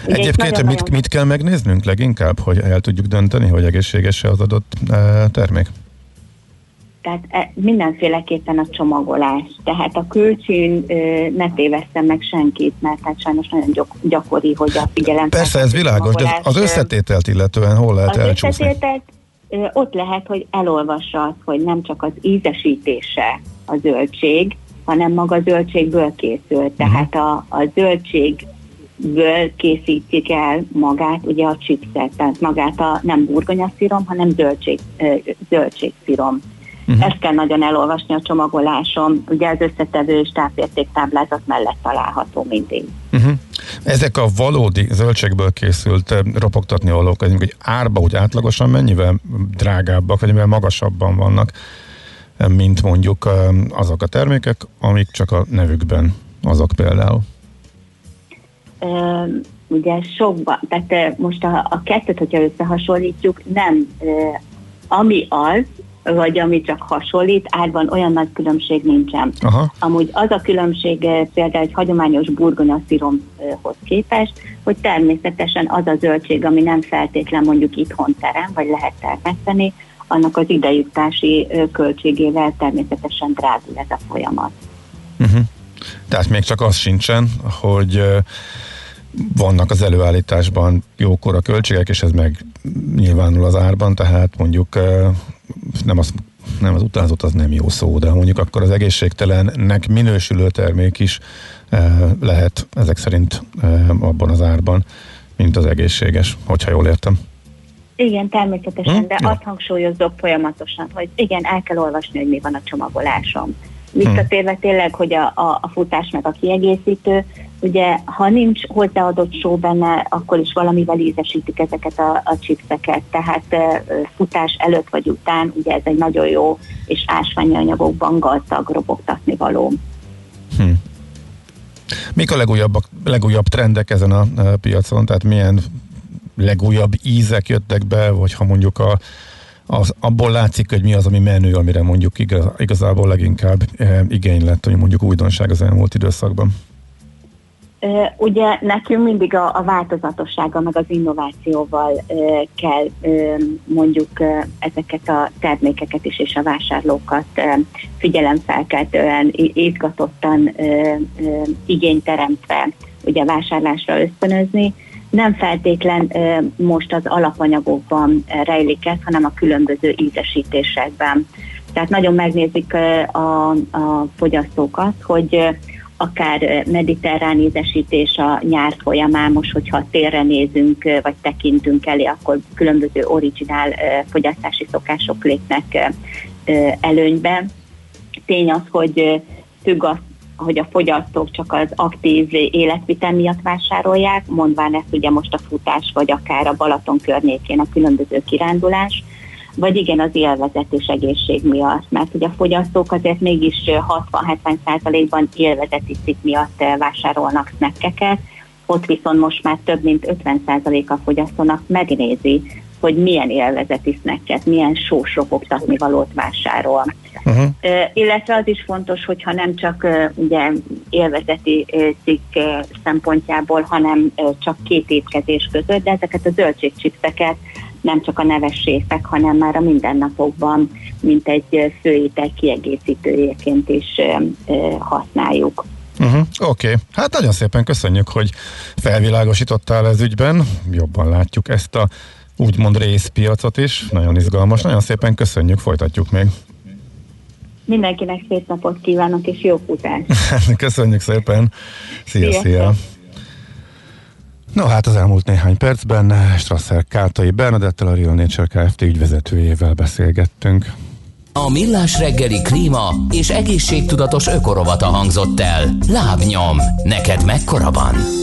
Ugye Egyébként mit, mit kell megnéznünk leginkább, hogy el tudjuk dönteni, hogy egészséges-e az adott termék? Tehát e, mindenféleképpen a csomagolás. Tehát a külcsín ö, ne tévesszem meg senkit, mert hát sajnos nagyon gyak- gyakori, hogy a figyelem. Persze, ez világos, de az összetételt illetően hol lehet az elcsúszni? összetételt ott lehet, hogy elolvassa azt, hogy nem csak az ízesítése a zöldség, hanem maga zöldségből készül. Tehát a, a zöldségből készítik el magát, ugye a chipset, tehát magát a nem burgonyaszírom, hanem zöldség, zöldségszírom. Uh-huh. Ezt kell nagyon elolvasni a csomagoláson, ugye az összetevő tápértéktáblázat mellett található mindig. Uh-huh. Ezek a valódi zöldségből készült eh, ropogtatni mondjuk, hogy árba úgy átlagosan mennyivel drágábbak, vagy mennyivel magasabban vannak, eh, mint mondjuk eh, azok a termékek, amik csak a nevükben azok például. Ö, ugye sokban, tehát most a, a kettőt, hogyha összehasonlítjuk, nem ami az, vagy ami csak hasonlít, árban olyan nagy különbség nincsen. Aha. Amúgy az a különbség ö, például egy hagyományos burgonyasziromhoz képest, hogy természetesen az a zöldség, ami nem feltétlen mondjuk itthon terem, vagy lehet termeszteni, annak az idejutási ö, költségével természetesen drágul ez a folyamat. Uh-huh. Tehát még csak az sincsen, hogy eh, vannak az előállításban jókora költségek, és ez meg nyilvánul az árban, tehát mondjuk nem az, nem az utánzott az nem jó szó, de mondjuk akkor az egészségtelennek minősülő termék is eh, lehet ezek szerint abban az árban, mint az egészséges, hogyha jól értem. Igen, természetesen, Hm? de Jó. azt hangsúlyozok folyamatosan, hogy igen, el kell olvasni, hogy mi van a csomagoláson. Visszatérve tényleg, hogy a, a, a futás meg a kiegészítő, ugye ha nincs hozzáadott só benne, akkor is valamivel ízesítik ezeket a, a chipseket, tehát futás előtt vagy után, ugye ez egy nagyon jó és ásványi anyagokban gazdag robogtatni való. Hm. Mik a legújabbak, legújabb trendek ezen a piacon? Tehát milyen legújabb ízek jöttek be, vagy ha mondjuk a, az, abból látszik, hogy mi az, ami menő, amire mondjuk igaz, igazából leginkább e, igény lett, hogy mondjuk újdonság az elmúlt időszakban. Ö, Ugye nekünk mindig a, a változatossága meg az innovációval ö, kell ö, mondjuk ö, ezeket a termékeket is és a vásárlókat ö, figyelemfelkeltően, izgatottan, ö, ö, igényteremtve ugye vásárlásra ösztönözni. Nem feltétlen most az alapanyagokban rejlik ez, hanem a különböző ízesítésekben. Tehát nagyon megnézik a, a fogyasztókat, hogy akár mediterrán ízesítés a nyár folyamán, most hogyha térre nézünk, vagy tekintünk elé, akkor különböző originál fogyasztási szokások lépnek előnybe. Tény az, hogy függ hogy a fogyasztók csak az aktív életvitel miatt vásárolják, mondván ezt ugye most a futás, vagy akár a Balaton környékén a különböző kirándulás, vagy igen az élvezet és egészség miatt, mert ugye a fogyasztók azért mégis ö, 60-70%-ban élvezeti szik miatt ö, vásárolnak snackeket, ott viszont most már több mint 50% a fogyasztónak megnézi, hogy milyen élvezeti snacket, milyen sós ropogtatni valót vásárol. Uh-huh. Illetve az is fontos, hogyha nem csak ugye élvezeti cikk szempontjából, hanem csak két étkezés között, de ezeket a zöldségcsipszeket nem csak a neves séfek, hanem már a mindennapokban, mint egy főétel kiegészítőjeként is használjuk. Uh-huh. Oké, okay. hát nagyon szépen köszönjük, hogy felvilágosítottál ez ügyben, jobban látjuk ezt a úgymond részpiacot is, nagyon izgalmas, nagyon szépen köszönjük, folytatjuk még. Mindenkinek szép napot kívánok, és jó futást! Köszönjük szépen. Szia, Sziasztok. szia. No hát az elmúlt néhány percben Strasser Kátai Bernadettel, a Real Nature Kft. ügyvezetőjével beszélgettünk. A Millás reggeli klíma és egészségtudatos ökorovata hangzott el. Lábnyom, neked mekkora van?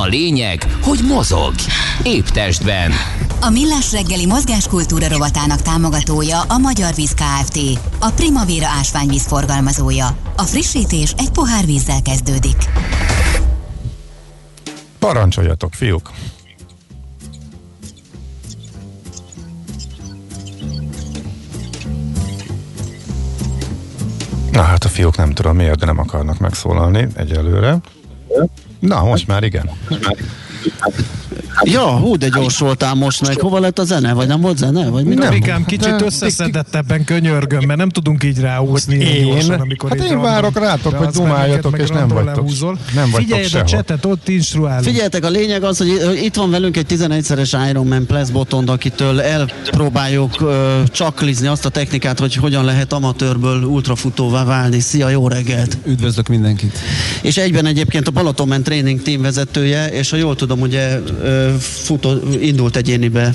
A lényeg, hogy mozog. Épp testben. A Millás reggeli mozgáskultúra rovatának támogatója a Magyar Víz Kft. A Primavera ásványvíz forgalmazója. A frissítés egy pohár vízzel kezdődik. Parancsoljatok, fiúk! Na hát a fiúk nem tudom miért, de nem akarnak megszólalni egyelőre. Na, most már igen. Ja, hú, de gyors voltál most meg. Hova lett a zene? Vagy nem volt zene? Vagy mi? Mikám, kicsit összeszedettebben könyörgöm, mert nem tudunk így ráúszni Én? gyorsan, amikor Hát én várok rátok, hogy dumáljatok, és nem vagytok- lehúzol. nem vagytok Figyelj a sehol. csetet, ott instruálunk. Figyeljetek, a lényeg az, hogy itt van velünk egy 11-szeres Ironman Plus botond, akitől elpróbáljuk ö, csaklizni azt a technikát, hogy hogyan lehet amatőrből ultrafutóvá válni. Szia, jó reggelt! Üdvözlök mindenkit! És egyben egyébként a Balatonmen Training Team vezetője, és ha jól tudom, ugye futó, indult egyénibe.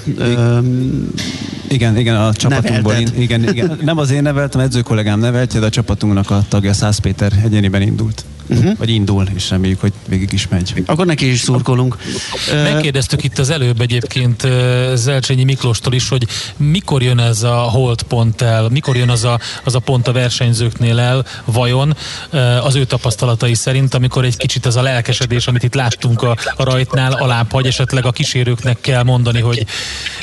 Igen, igen, a csapatunkból. Nevelted. In, igen, igen. Nem az én neveltem, edző kollégám neveltje, de a csapatunknak a tagja Szász Péter egyéniben indult. Uh-huh. Vagy indul, és reméljük, hogy végig is megy. Akkor neki is szurkolunk. Megkérdeztük itt az előbb egyébként Zelcsényi Miklóstól is, hogy mikor jön ez a hold pont el, mikor jön az a, az a pont a versenyzőknél el, vajon az ő tapasztalatai szerint, amikor egy kicsit az a lelkesedés, amit itt láttunk a, a rajtnál, alább hagy, esetleg a kísérőknek kell mondani, hogy,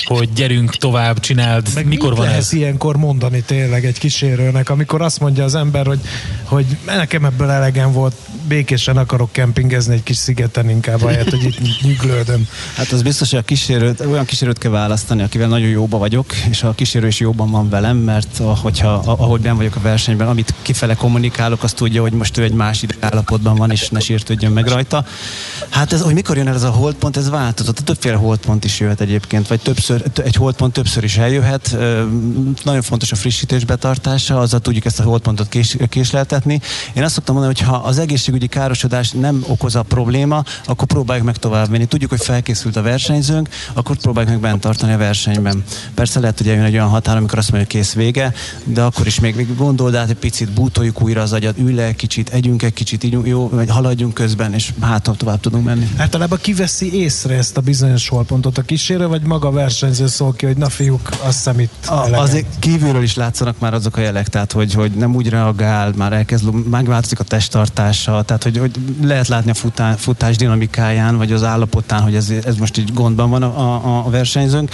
hogy gyerünk tovább, csináld. Meg mikor van lehet ez? ilyenkor mondani tényleg egy kísérőnek, amikor azt mondja az ember, hogy, hogy nekem ebből elegem volt, békésen akarok kempingezni egy kis szigeten inkább, ahelyett, hogy itt nyüglődöm. Hát az biztos, hogy a kísérőt, olyan kísérőt kell választani, akivel nagyon jóba vagyok, és a kísérő is jóban van velem, mert hogyha, ahogy ben vagyok a versenyben, amit kifele kommunikálok, azt tudja, hogy most ő egy más állapotban van, és ne sértődjön meg rajta. Hát ez, hogy mikor jön el ez a holdpont, ez változott. Többféle holdpont is jöhet egyébként, vagy többször, egy holdpont többször is eljöhet. Nagyon fontos a frissítés betartása, azzal tudjuk ezt a holdpontot kés, késleltetni. Én azt szoktam mondani, hogy ha az egészségügyi károsodás nem okoz a probléma, akkor próbáljuk meg tovább menni. Tudjuk, hogy felkészült a versenyzőnk, akkor próbáljuk meg bent tartani a versenyben. Persze lehet, hogy eljön egy olyan határ, amikor azt mondja, hogy kész vége, de akkor is még, még gondold át egy picit, bútoljuk újra az agyat, ülj le egy kicsit, együnk egy kicsit, ígyunk, jó, vagy haladjunk közben, és hát tovább tudunk menni. Általában kiveszi észre ezt a bizonyos holpontot a kísérő, vagy maga a versenyző szól ki, hogy na fiúk, azt hiszem itt A, azért kívülről is látszanak már azok a jelek, tehát hogy, hogy nem úgy reagál, már elkezd, megváltozik a testtartása, tehát hogy, hogy lehet látni a futá, futás dinamikáján, vagy az állapotán, hogy ez, ez most így gondban van a, a, a versenyzőnk,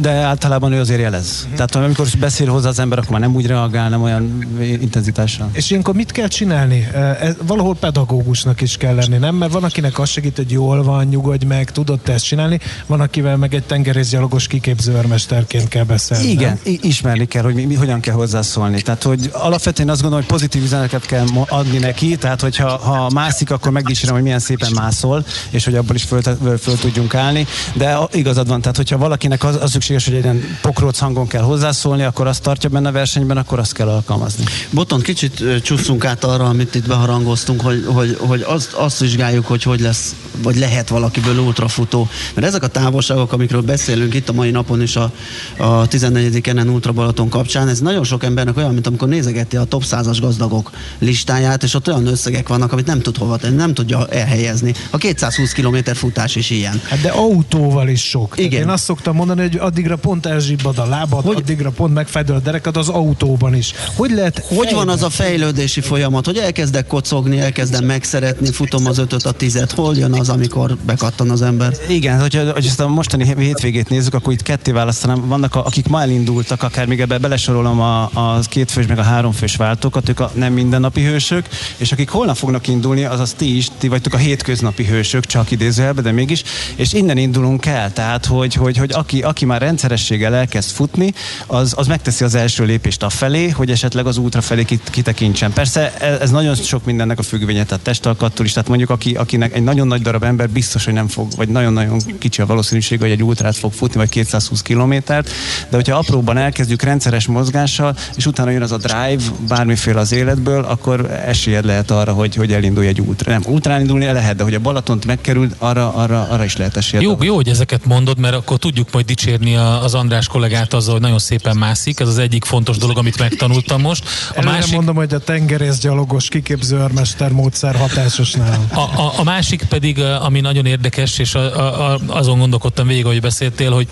de általában ő azért jelez. Tehát amikor beszél hozzá az ember, akkor már nem úgy reagál, nem olyan intenzitással. És ilyenkor mit kell csinálni? Ez, valahol pedagógusnak is kell lenni, nem? Mert van, akinek azt segít, hogy jól van, nyugodj meg, tudod te ezt csinálni, van, akivel meg egy tengerészgyalogos kiképző őrmesterként kell beszélni. Igen, nem? ismerni kell, hogy mi, mi, hogyan kell hozzászólni. Tehát, hogy alapvetően azt gondolom, hogy pozitív üzeneteket kell adni neki, tehát, hogyha ha mászik, akkor megdísérem, hogy milyen szépen mászol, és hogy abból is föl, föl, tudjunk állni. De igazad van, tehát, hogyha valakinek az, az szükséges, hogy egy ilyen pokróc hangon kell hozzászólni, akkor azt tartja benne a versenyben, akkor azt kell alkalmazni. Boton, kicsit csúszunk át arra, amit itt beharangoztunk, hogy, hogy, hogy azt, azt vizsgáljuk, hogy hogy lesz, vagy lehet valakiből ultrafutó. Mert ezek a távolságok, amikről beszélünk itt a mai napon is a, a 14. Enen Ultra Balaton kapcsán, ez nagyon sok embernek olyan, mint amikor nézegeti a top 100-as gazdagok listáját, és ott olyan összegek vannak, amit nem tud hova tenni, nem tudja elhelyezni. A 220 km futás is ilyen. Hát de autóval is sok. Igen. Tehát én azt szoktam mondani, hogy addigra pont elzsibbad a lábad, hogy? addigra pont megfejdül a derekad az autóban is. Hogy lehet Hogy van az a fejlődési folyamat, hogy elkezdek kocogni, elkezdem megszeretni, futom az ötöt, a tizet, hol jön az, amikor bekattan az ember? Igen, hogyha, hogy ezt a mostani hétvégét nézzük, akkor itt ketté választanám. Vannak, a, akik ma elindultak, akár még ebbe belesorolom a, a kétfős meg a háromfős váltókat, ők a nem mindennapi hősök, és akik holnap fognak indulni, azaz ti is, ti vagytok a hétköznapi hősök, csak idézőjelben, de mégis, és innen indulunk el, tehát hogy, hogy, hogy aki, aki már rendszerességgel elkezd futni, az, az megteszi az első lépést afelé, hogy esetleg az útra felé kit, kitekintsen. Persze ez, ez nagyon sok mindennek a függvénye, tehát testalkattól is, tehát mondjuk aki, akinek egy nagyon nagy darab ember biztos, hogy nem fog, vagy nagyon-nagyon kicsi a valószínűség, hogy egy ultrát fog futni, vagy 220 kilométert, de hogyha apróban elkezdjük rendszeres mozgással, és utána jön az a drive, bármiféle az életből, akkor esélyed lehet arra, hogy, hogy elindulj egy útra. Nem, útrán indulni lehet, de hogy a Balatont megkerül, arra, arra, arra is lehet esélyed. Jó, jó, hogy ezeket mondod, mert akkor tudjuk majd dicsérni a- az András kollégát azzal, hogy nagyon szépen mászik. Ez az egyik fontos dolog, amit megtanultam most. A Előre másik, mondom, hogy a tengerészgyalogos kiképző őrmester módszer hatásos nálam. a, a, a másik pedig, ami nagyon érdekes, és a, a, a, azon gondolkodtam végig, hogy beszéltél, hogy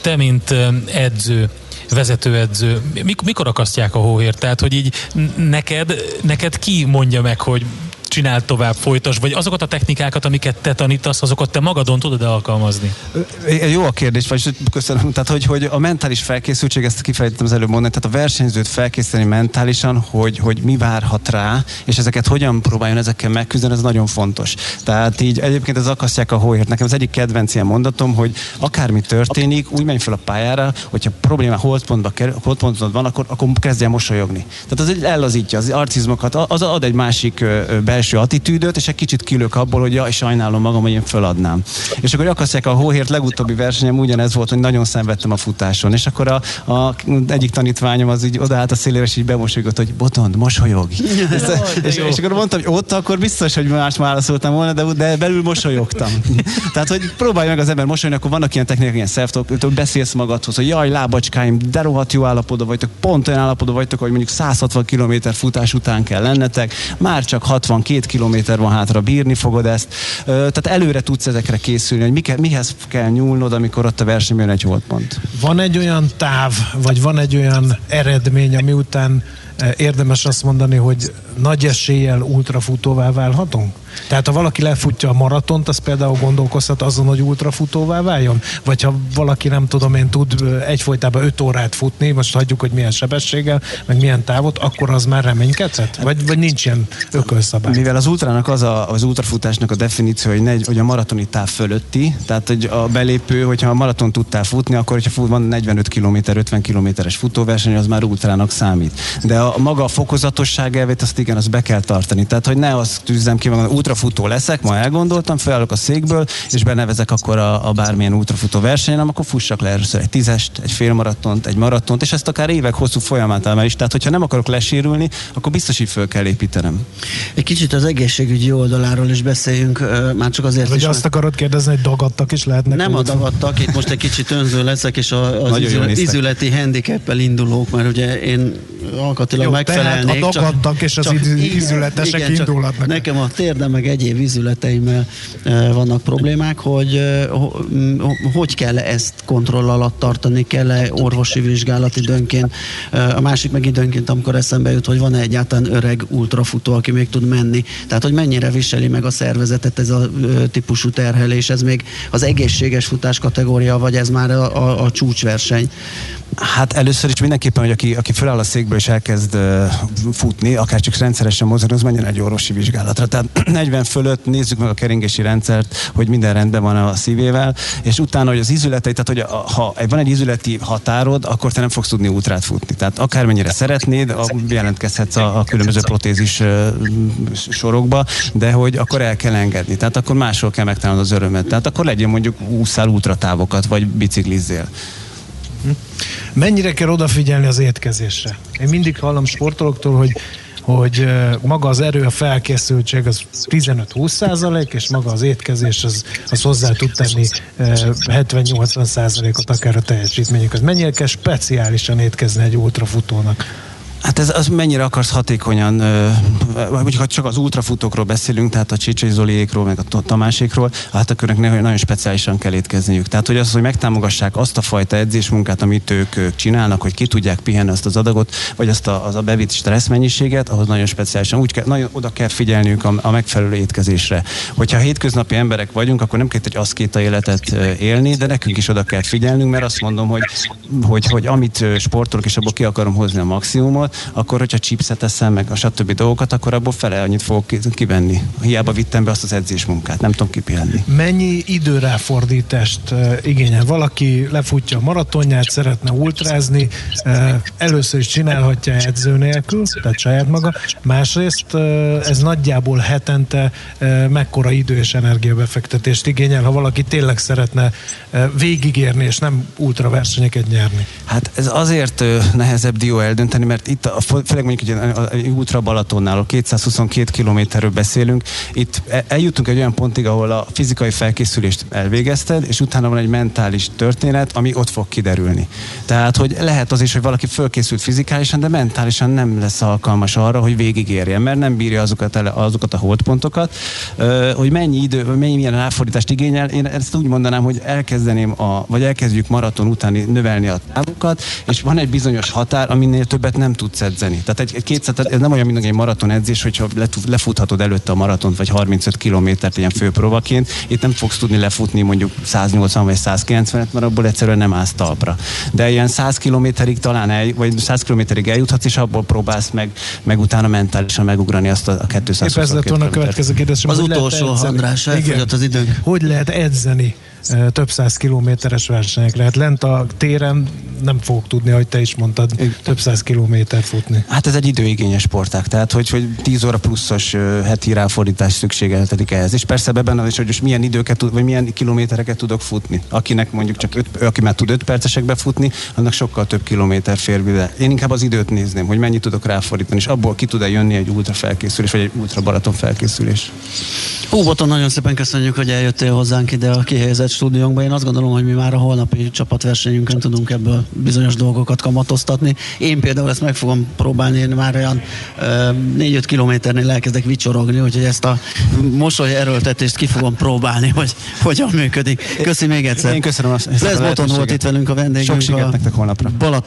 te, mint edző, vezetőedző, mik, mikor akasztják a hóhért? Tehát, hogy így neked, neked ki mondja meg, hogy csináld tovább, folytas, vagy azokat a technikákat, amiket te tanítasz, azokat te magadon tudod alkalmazni? Jó a kérdés, vagy köszönöm. Tehát, hogy, hogy a mentális felkészültség, ezt kifejtettem az előbb mondani, tehát a versenyzőt felkészíteni mentálisan, hogy, hogy mi várhat rá, és ezeket hogyan próbáljon ezekkel megküzdeni, ez nagyon fontos. Tehát így egyébként ez akasztják a hóért. Nekem az egyik kedvenc ilyen mondatom, hogy akármi történik, úgy menj fel a pályára, hogyha probléma holdpontba kerül, holdpontban van, akkor, akkor kezdjen mosolyogni. Tehát az egy ellazítja az arcizmokat, az ad egy másik ö, belső attitűdöt, és egy kicsit kilök abból, hogy jaj, sajnálom magam, hogy én föladnám. És akkor akasztják a hóhért legutóbbi versenyem ugyanez volt, hogy nagyon szenvedtem a futáson. És akkor a, a egyik tanítványom az így odaállt a szélére, és így bemosolygott, hogy Botond, mosolyog. és, és, és, akkor mondtam, hogy ott akkor biztos, hogy más válaszoltam volna, de, de belül mosolyogtam. Tehát, hogy próbálj meg az ember mosolyogni, akkor vannak ilyen technikák, ilyen self hogy beszélsz magadhoz, hogy jaj, lábacskáim, de rohadt jó állapotban vagytok, pont olyan állapotban vagytok, hogy mondjuk 160 km futás után kell lennetek, már csak 62 km van hátra, bírni fogod ezt. Tehát előre tudsz ezekre készülni, hogy mike, mihez kell nyúlnod, amikor ott a versenyben egy holdpont. Van egy olyan táv, vagy van egy olyan eredmény, ami után érdemes azt mondani, hogy nagy eséllyel ultrafutóvá válhatunk? Tehát ha valaki lefutja a maratont, az például gondolkozhat azon, hogy ultrafutóvá váljon? Vagy ha valaki nem tudom én tud egyfolytában 5 órát futni, most hagyjuk, hogy milyen sebességgel, meg milyen távot, akkor az már reménykedhet? Vagy, vagy nincs ilyen ökölszabály? Mivel az ultrának az a, az ultrafutásnak a definíció, hogy, negy, hogy a maratoni táv fölötti, tehát hogy a belépő, hogyha a maraton tudtál futni, akkor hogyha fut, van 45 km, 50 kilométeres futóverseny, az már ultrának számít. De a maga a fokozatosság elvét, azt igen, azt be kell tartani. Tehát, hogy ne azt tűzzem ki, magam, ultrafutó leszek, ma elgondoltam, felállok a székből, és benevezek akkor a, a bármilyen ultrafutó versenyen, akkor fussak le először egy tízest, egy félmaratont, egy maratont, és ezt akár évek hosszú folyamátán is. Tehát, hogyha nem akarok lesérülni, akkor biztos, hogy föl kell építenem. Egy kicsit az egészségügyi oldaláról is beszéljünk, már csak azért Vagy is, azt akarod kérdezni, hogy dagadtak is lehetnek? Nem a ultra- dagadtak, itt most egy kicsit önző leszek, és a, az néztek. izületi handicappel indulók, mert ugye én alkatilag Jó, megfelelnék. tehát a dagadtak és az izületesek csak indulhatnak. Nekem a térdem meg egyéb izületeimmel eh, vannak problémák, hogy hogy kell ezt kontroll alatt tartani, kell-e orvosi vizsgálat időnként. A másik meg időnként, amikor eszembe jut, hogy van-e egyáltalán öreg ultrafutó, aki még tud menni. Tehát, hogy mennyire viseli meg a szervezetet ez a típusú terhelés, ez még az egészséges futás kategória, vagy ez már a, a, a csúcsverseny. Hát először is mindenképpen, hogy aki, aki feláll a székből és elkezd uh, futni, akár csak rendszeresen mozogni, az menjen egy orvosi vizsgálatra. Tehát 40 fölött nézzük meg a keringési rendszert, hogy minden rendben van a szívével, és utána, hogy az izületei, tehát hogy a, ha van egy izületi határod, akkor te nem fogsz tudni útrát futni. Tehát akármennyire szeretnéd, a, jelentkezhetsz a, a különböző protézis uh, sorokba, de hogy akkor el kell engedni. Tehát akkor máshol kell megtalálnod az örömet. Tehát akkor legyen mondjuk úszál útratávokat, vagy biciklizzél. Mennyire kell odafigyelni az étkezésre? Én mindig hallom sportolóktól, hogy hogy maga az erő, a felkészültség az 15-20 százalék, és maga az étkezés az, az hozzá tud tenni ö, 70-80 százalékot akár a teljesítményükhöz. Mennyire kell speciálisan étkezni egy ultrafutónak? Hát ez az mennyire akarsz hatékonyan, mondjuk ha csak az ultrafutókról beszélünk, tehát a Csicsai Zoliékról, meg a Tamásékról, hát akkor nagyon speciálisan kell étkezniük. Tehát, hogy az, hogy megtámogassák azt a fajta edzésmunkát, amit ők, csinálnak, hogy ki tudják pihenni azt az adagot, vagy azt a, az a bevitt stresszmennyiséget, ahhoz nagyon speciálisan úgy kell, nagyon oda kell figyelniük a, a megfelelő étkezésre. Hogyha hétköznapi emberek vagyunk, akkor nem kell egy aszkéta életet élni, de nekünk is oda kell figyelnünk, mert azt mondom, hogy, hogy, hogy amit sportolok, és abból ki akarom hozni a maximumot, akkor hogyha chipset eszem, meg a stb. dolgokat, akkor abból fele annyit fogok ki- kivenni. Hiába vittem be azt az edzésmunkát, nem tudom kipihenni. Mennyi időráfordítást uh, igényel? Valaki lefutja a maratonját, szeretne ultrázni, uh, először is csinálhatja edző nélkül, tehát saját maga. Másrészt uh, ez nagyjából hetente mekkora idő és energiabefektetést igényel, ha valaki tényleg szeretne végigérni és nem ultraversenyeket nyerni. Hát ez azért nehezebb dió eldönteni, mert itt, a, főleg mondjuk egy, a, a Ultra Balatonnál, ahol 222 kilométerről beszélünk, itt e- eljutunk egy olyan pontig, ahol a fizikai felkészülést elvégezted, és utána van egy mentális történet, ami ott fog kiderülni. Tehát, hogy lehet az is, hogy valaki fölkészült fizikálisan, de mentálisan nem lesz alkalmas arra, hogy végigérjen, mert nem bírja azokat, azokat a holdpontokat, hogy mennyi idő, mennyi milyen ráfordítást igényel. Én ezt úgy mondanám, hogy elkezdeném, a, vagy elkezdjük maraton utáni növelni a távokat, és van egy bizonyos határ, aminél többet nem tudsz edzeni. Tehát egy, egy kétszer, tehát ez nem olyan, mint egy maraton edzés, hogyha lefuthatod előtte a maratont, vagy 35 kilométert ilyen főpróbaként, itt nem fogsz tudni lefutni mondjuk 180 vagy 190-et, mert abból egyszerűen nem állsz talpra. De ilyen 100 kilométerig talán el, vagy 100 kilométerig eljuthatsz, és abból próbálsz meg, meg utána mentálisan megugrani azt a, a 200 Épp ez lett volna a következő kérdésem. Az utolsó? András, elfogyott az időnk. Hogy lehet edzeni több száz kilométeres versenyekre? Hát lent a téren nem fogok tudni, ahogy te is mondtad, több száz kilométer futni. Hát ez egy időigényes sportág, tehát hogy, hogy 10 óra pluszos heti ráfordítás szükségeltetik ehhez. És persze ebben az is, hogy most milyen időket vagy milyen kilométereket tudok futni. Akinek mondjuk csak öt, aki már tud 5 percesekbe futni, annak sokkal több kilométer fér be. Én inkább az időt nézném, hogy mennyit tudok ráfordítani, és abból ki tud-e jönni egy ultra felkészülés, vagy egy ultra baraton felkészülés. Hú, Boton, nagyon szépen köszönjük, hogy eljöttél hozzánk ide a kihelyezett stúdiónkba. Én azt gondolom, hogy mi már a holnapi csapatversenyünkön tudunk ebből bizonyos dolgokat kamatoztatni. Én például ezt meg fogom próbálni, én már olyan ö, 4-5 kilométernél elkezdek vicsorogni, úgyhogy ezt a mosoly erőltetést ki fogom próbálni, hogy hogyan működik. Köszi még egyszer. Én köszönöm Lesz Boton volt itt velünk a vendégünk. Sok sikert nektek holnapra. Balaton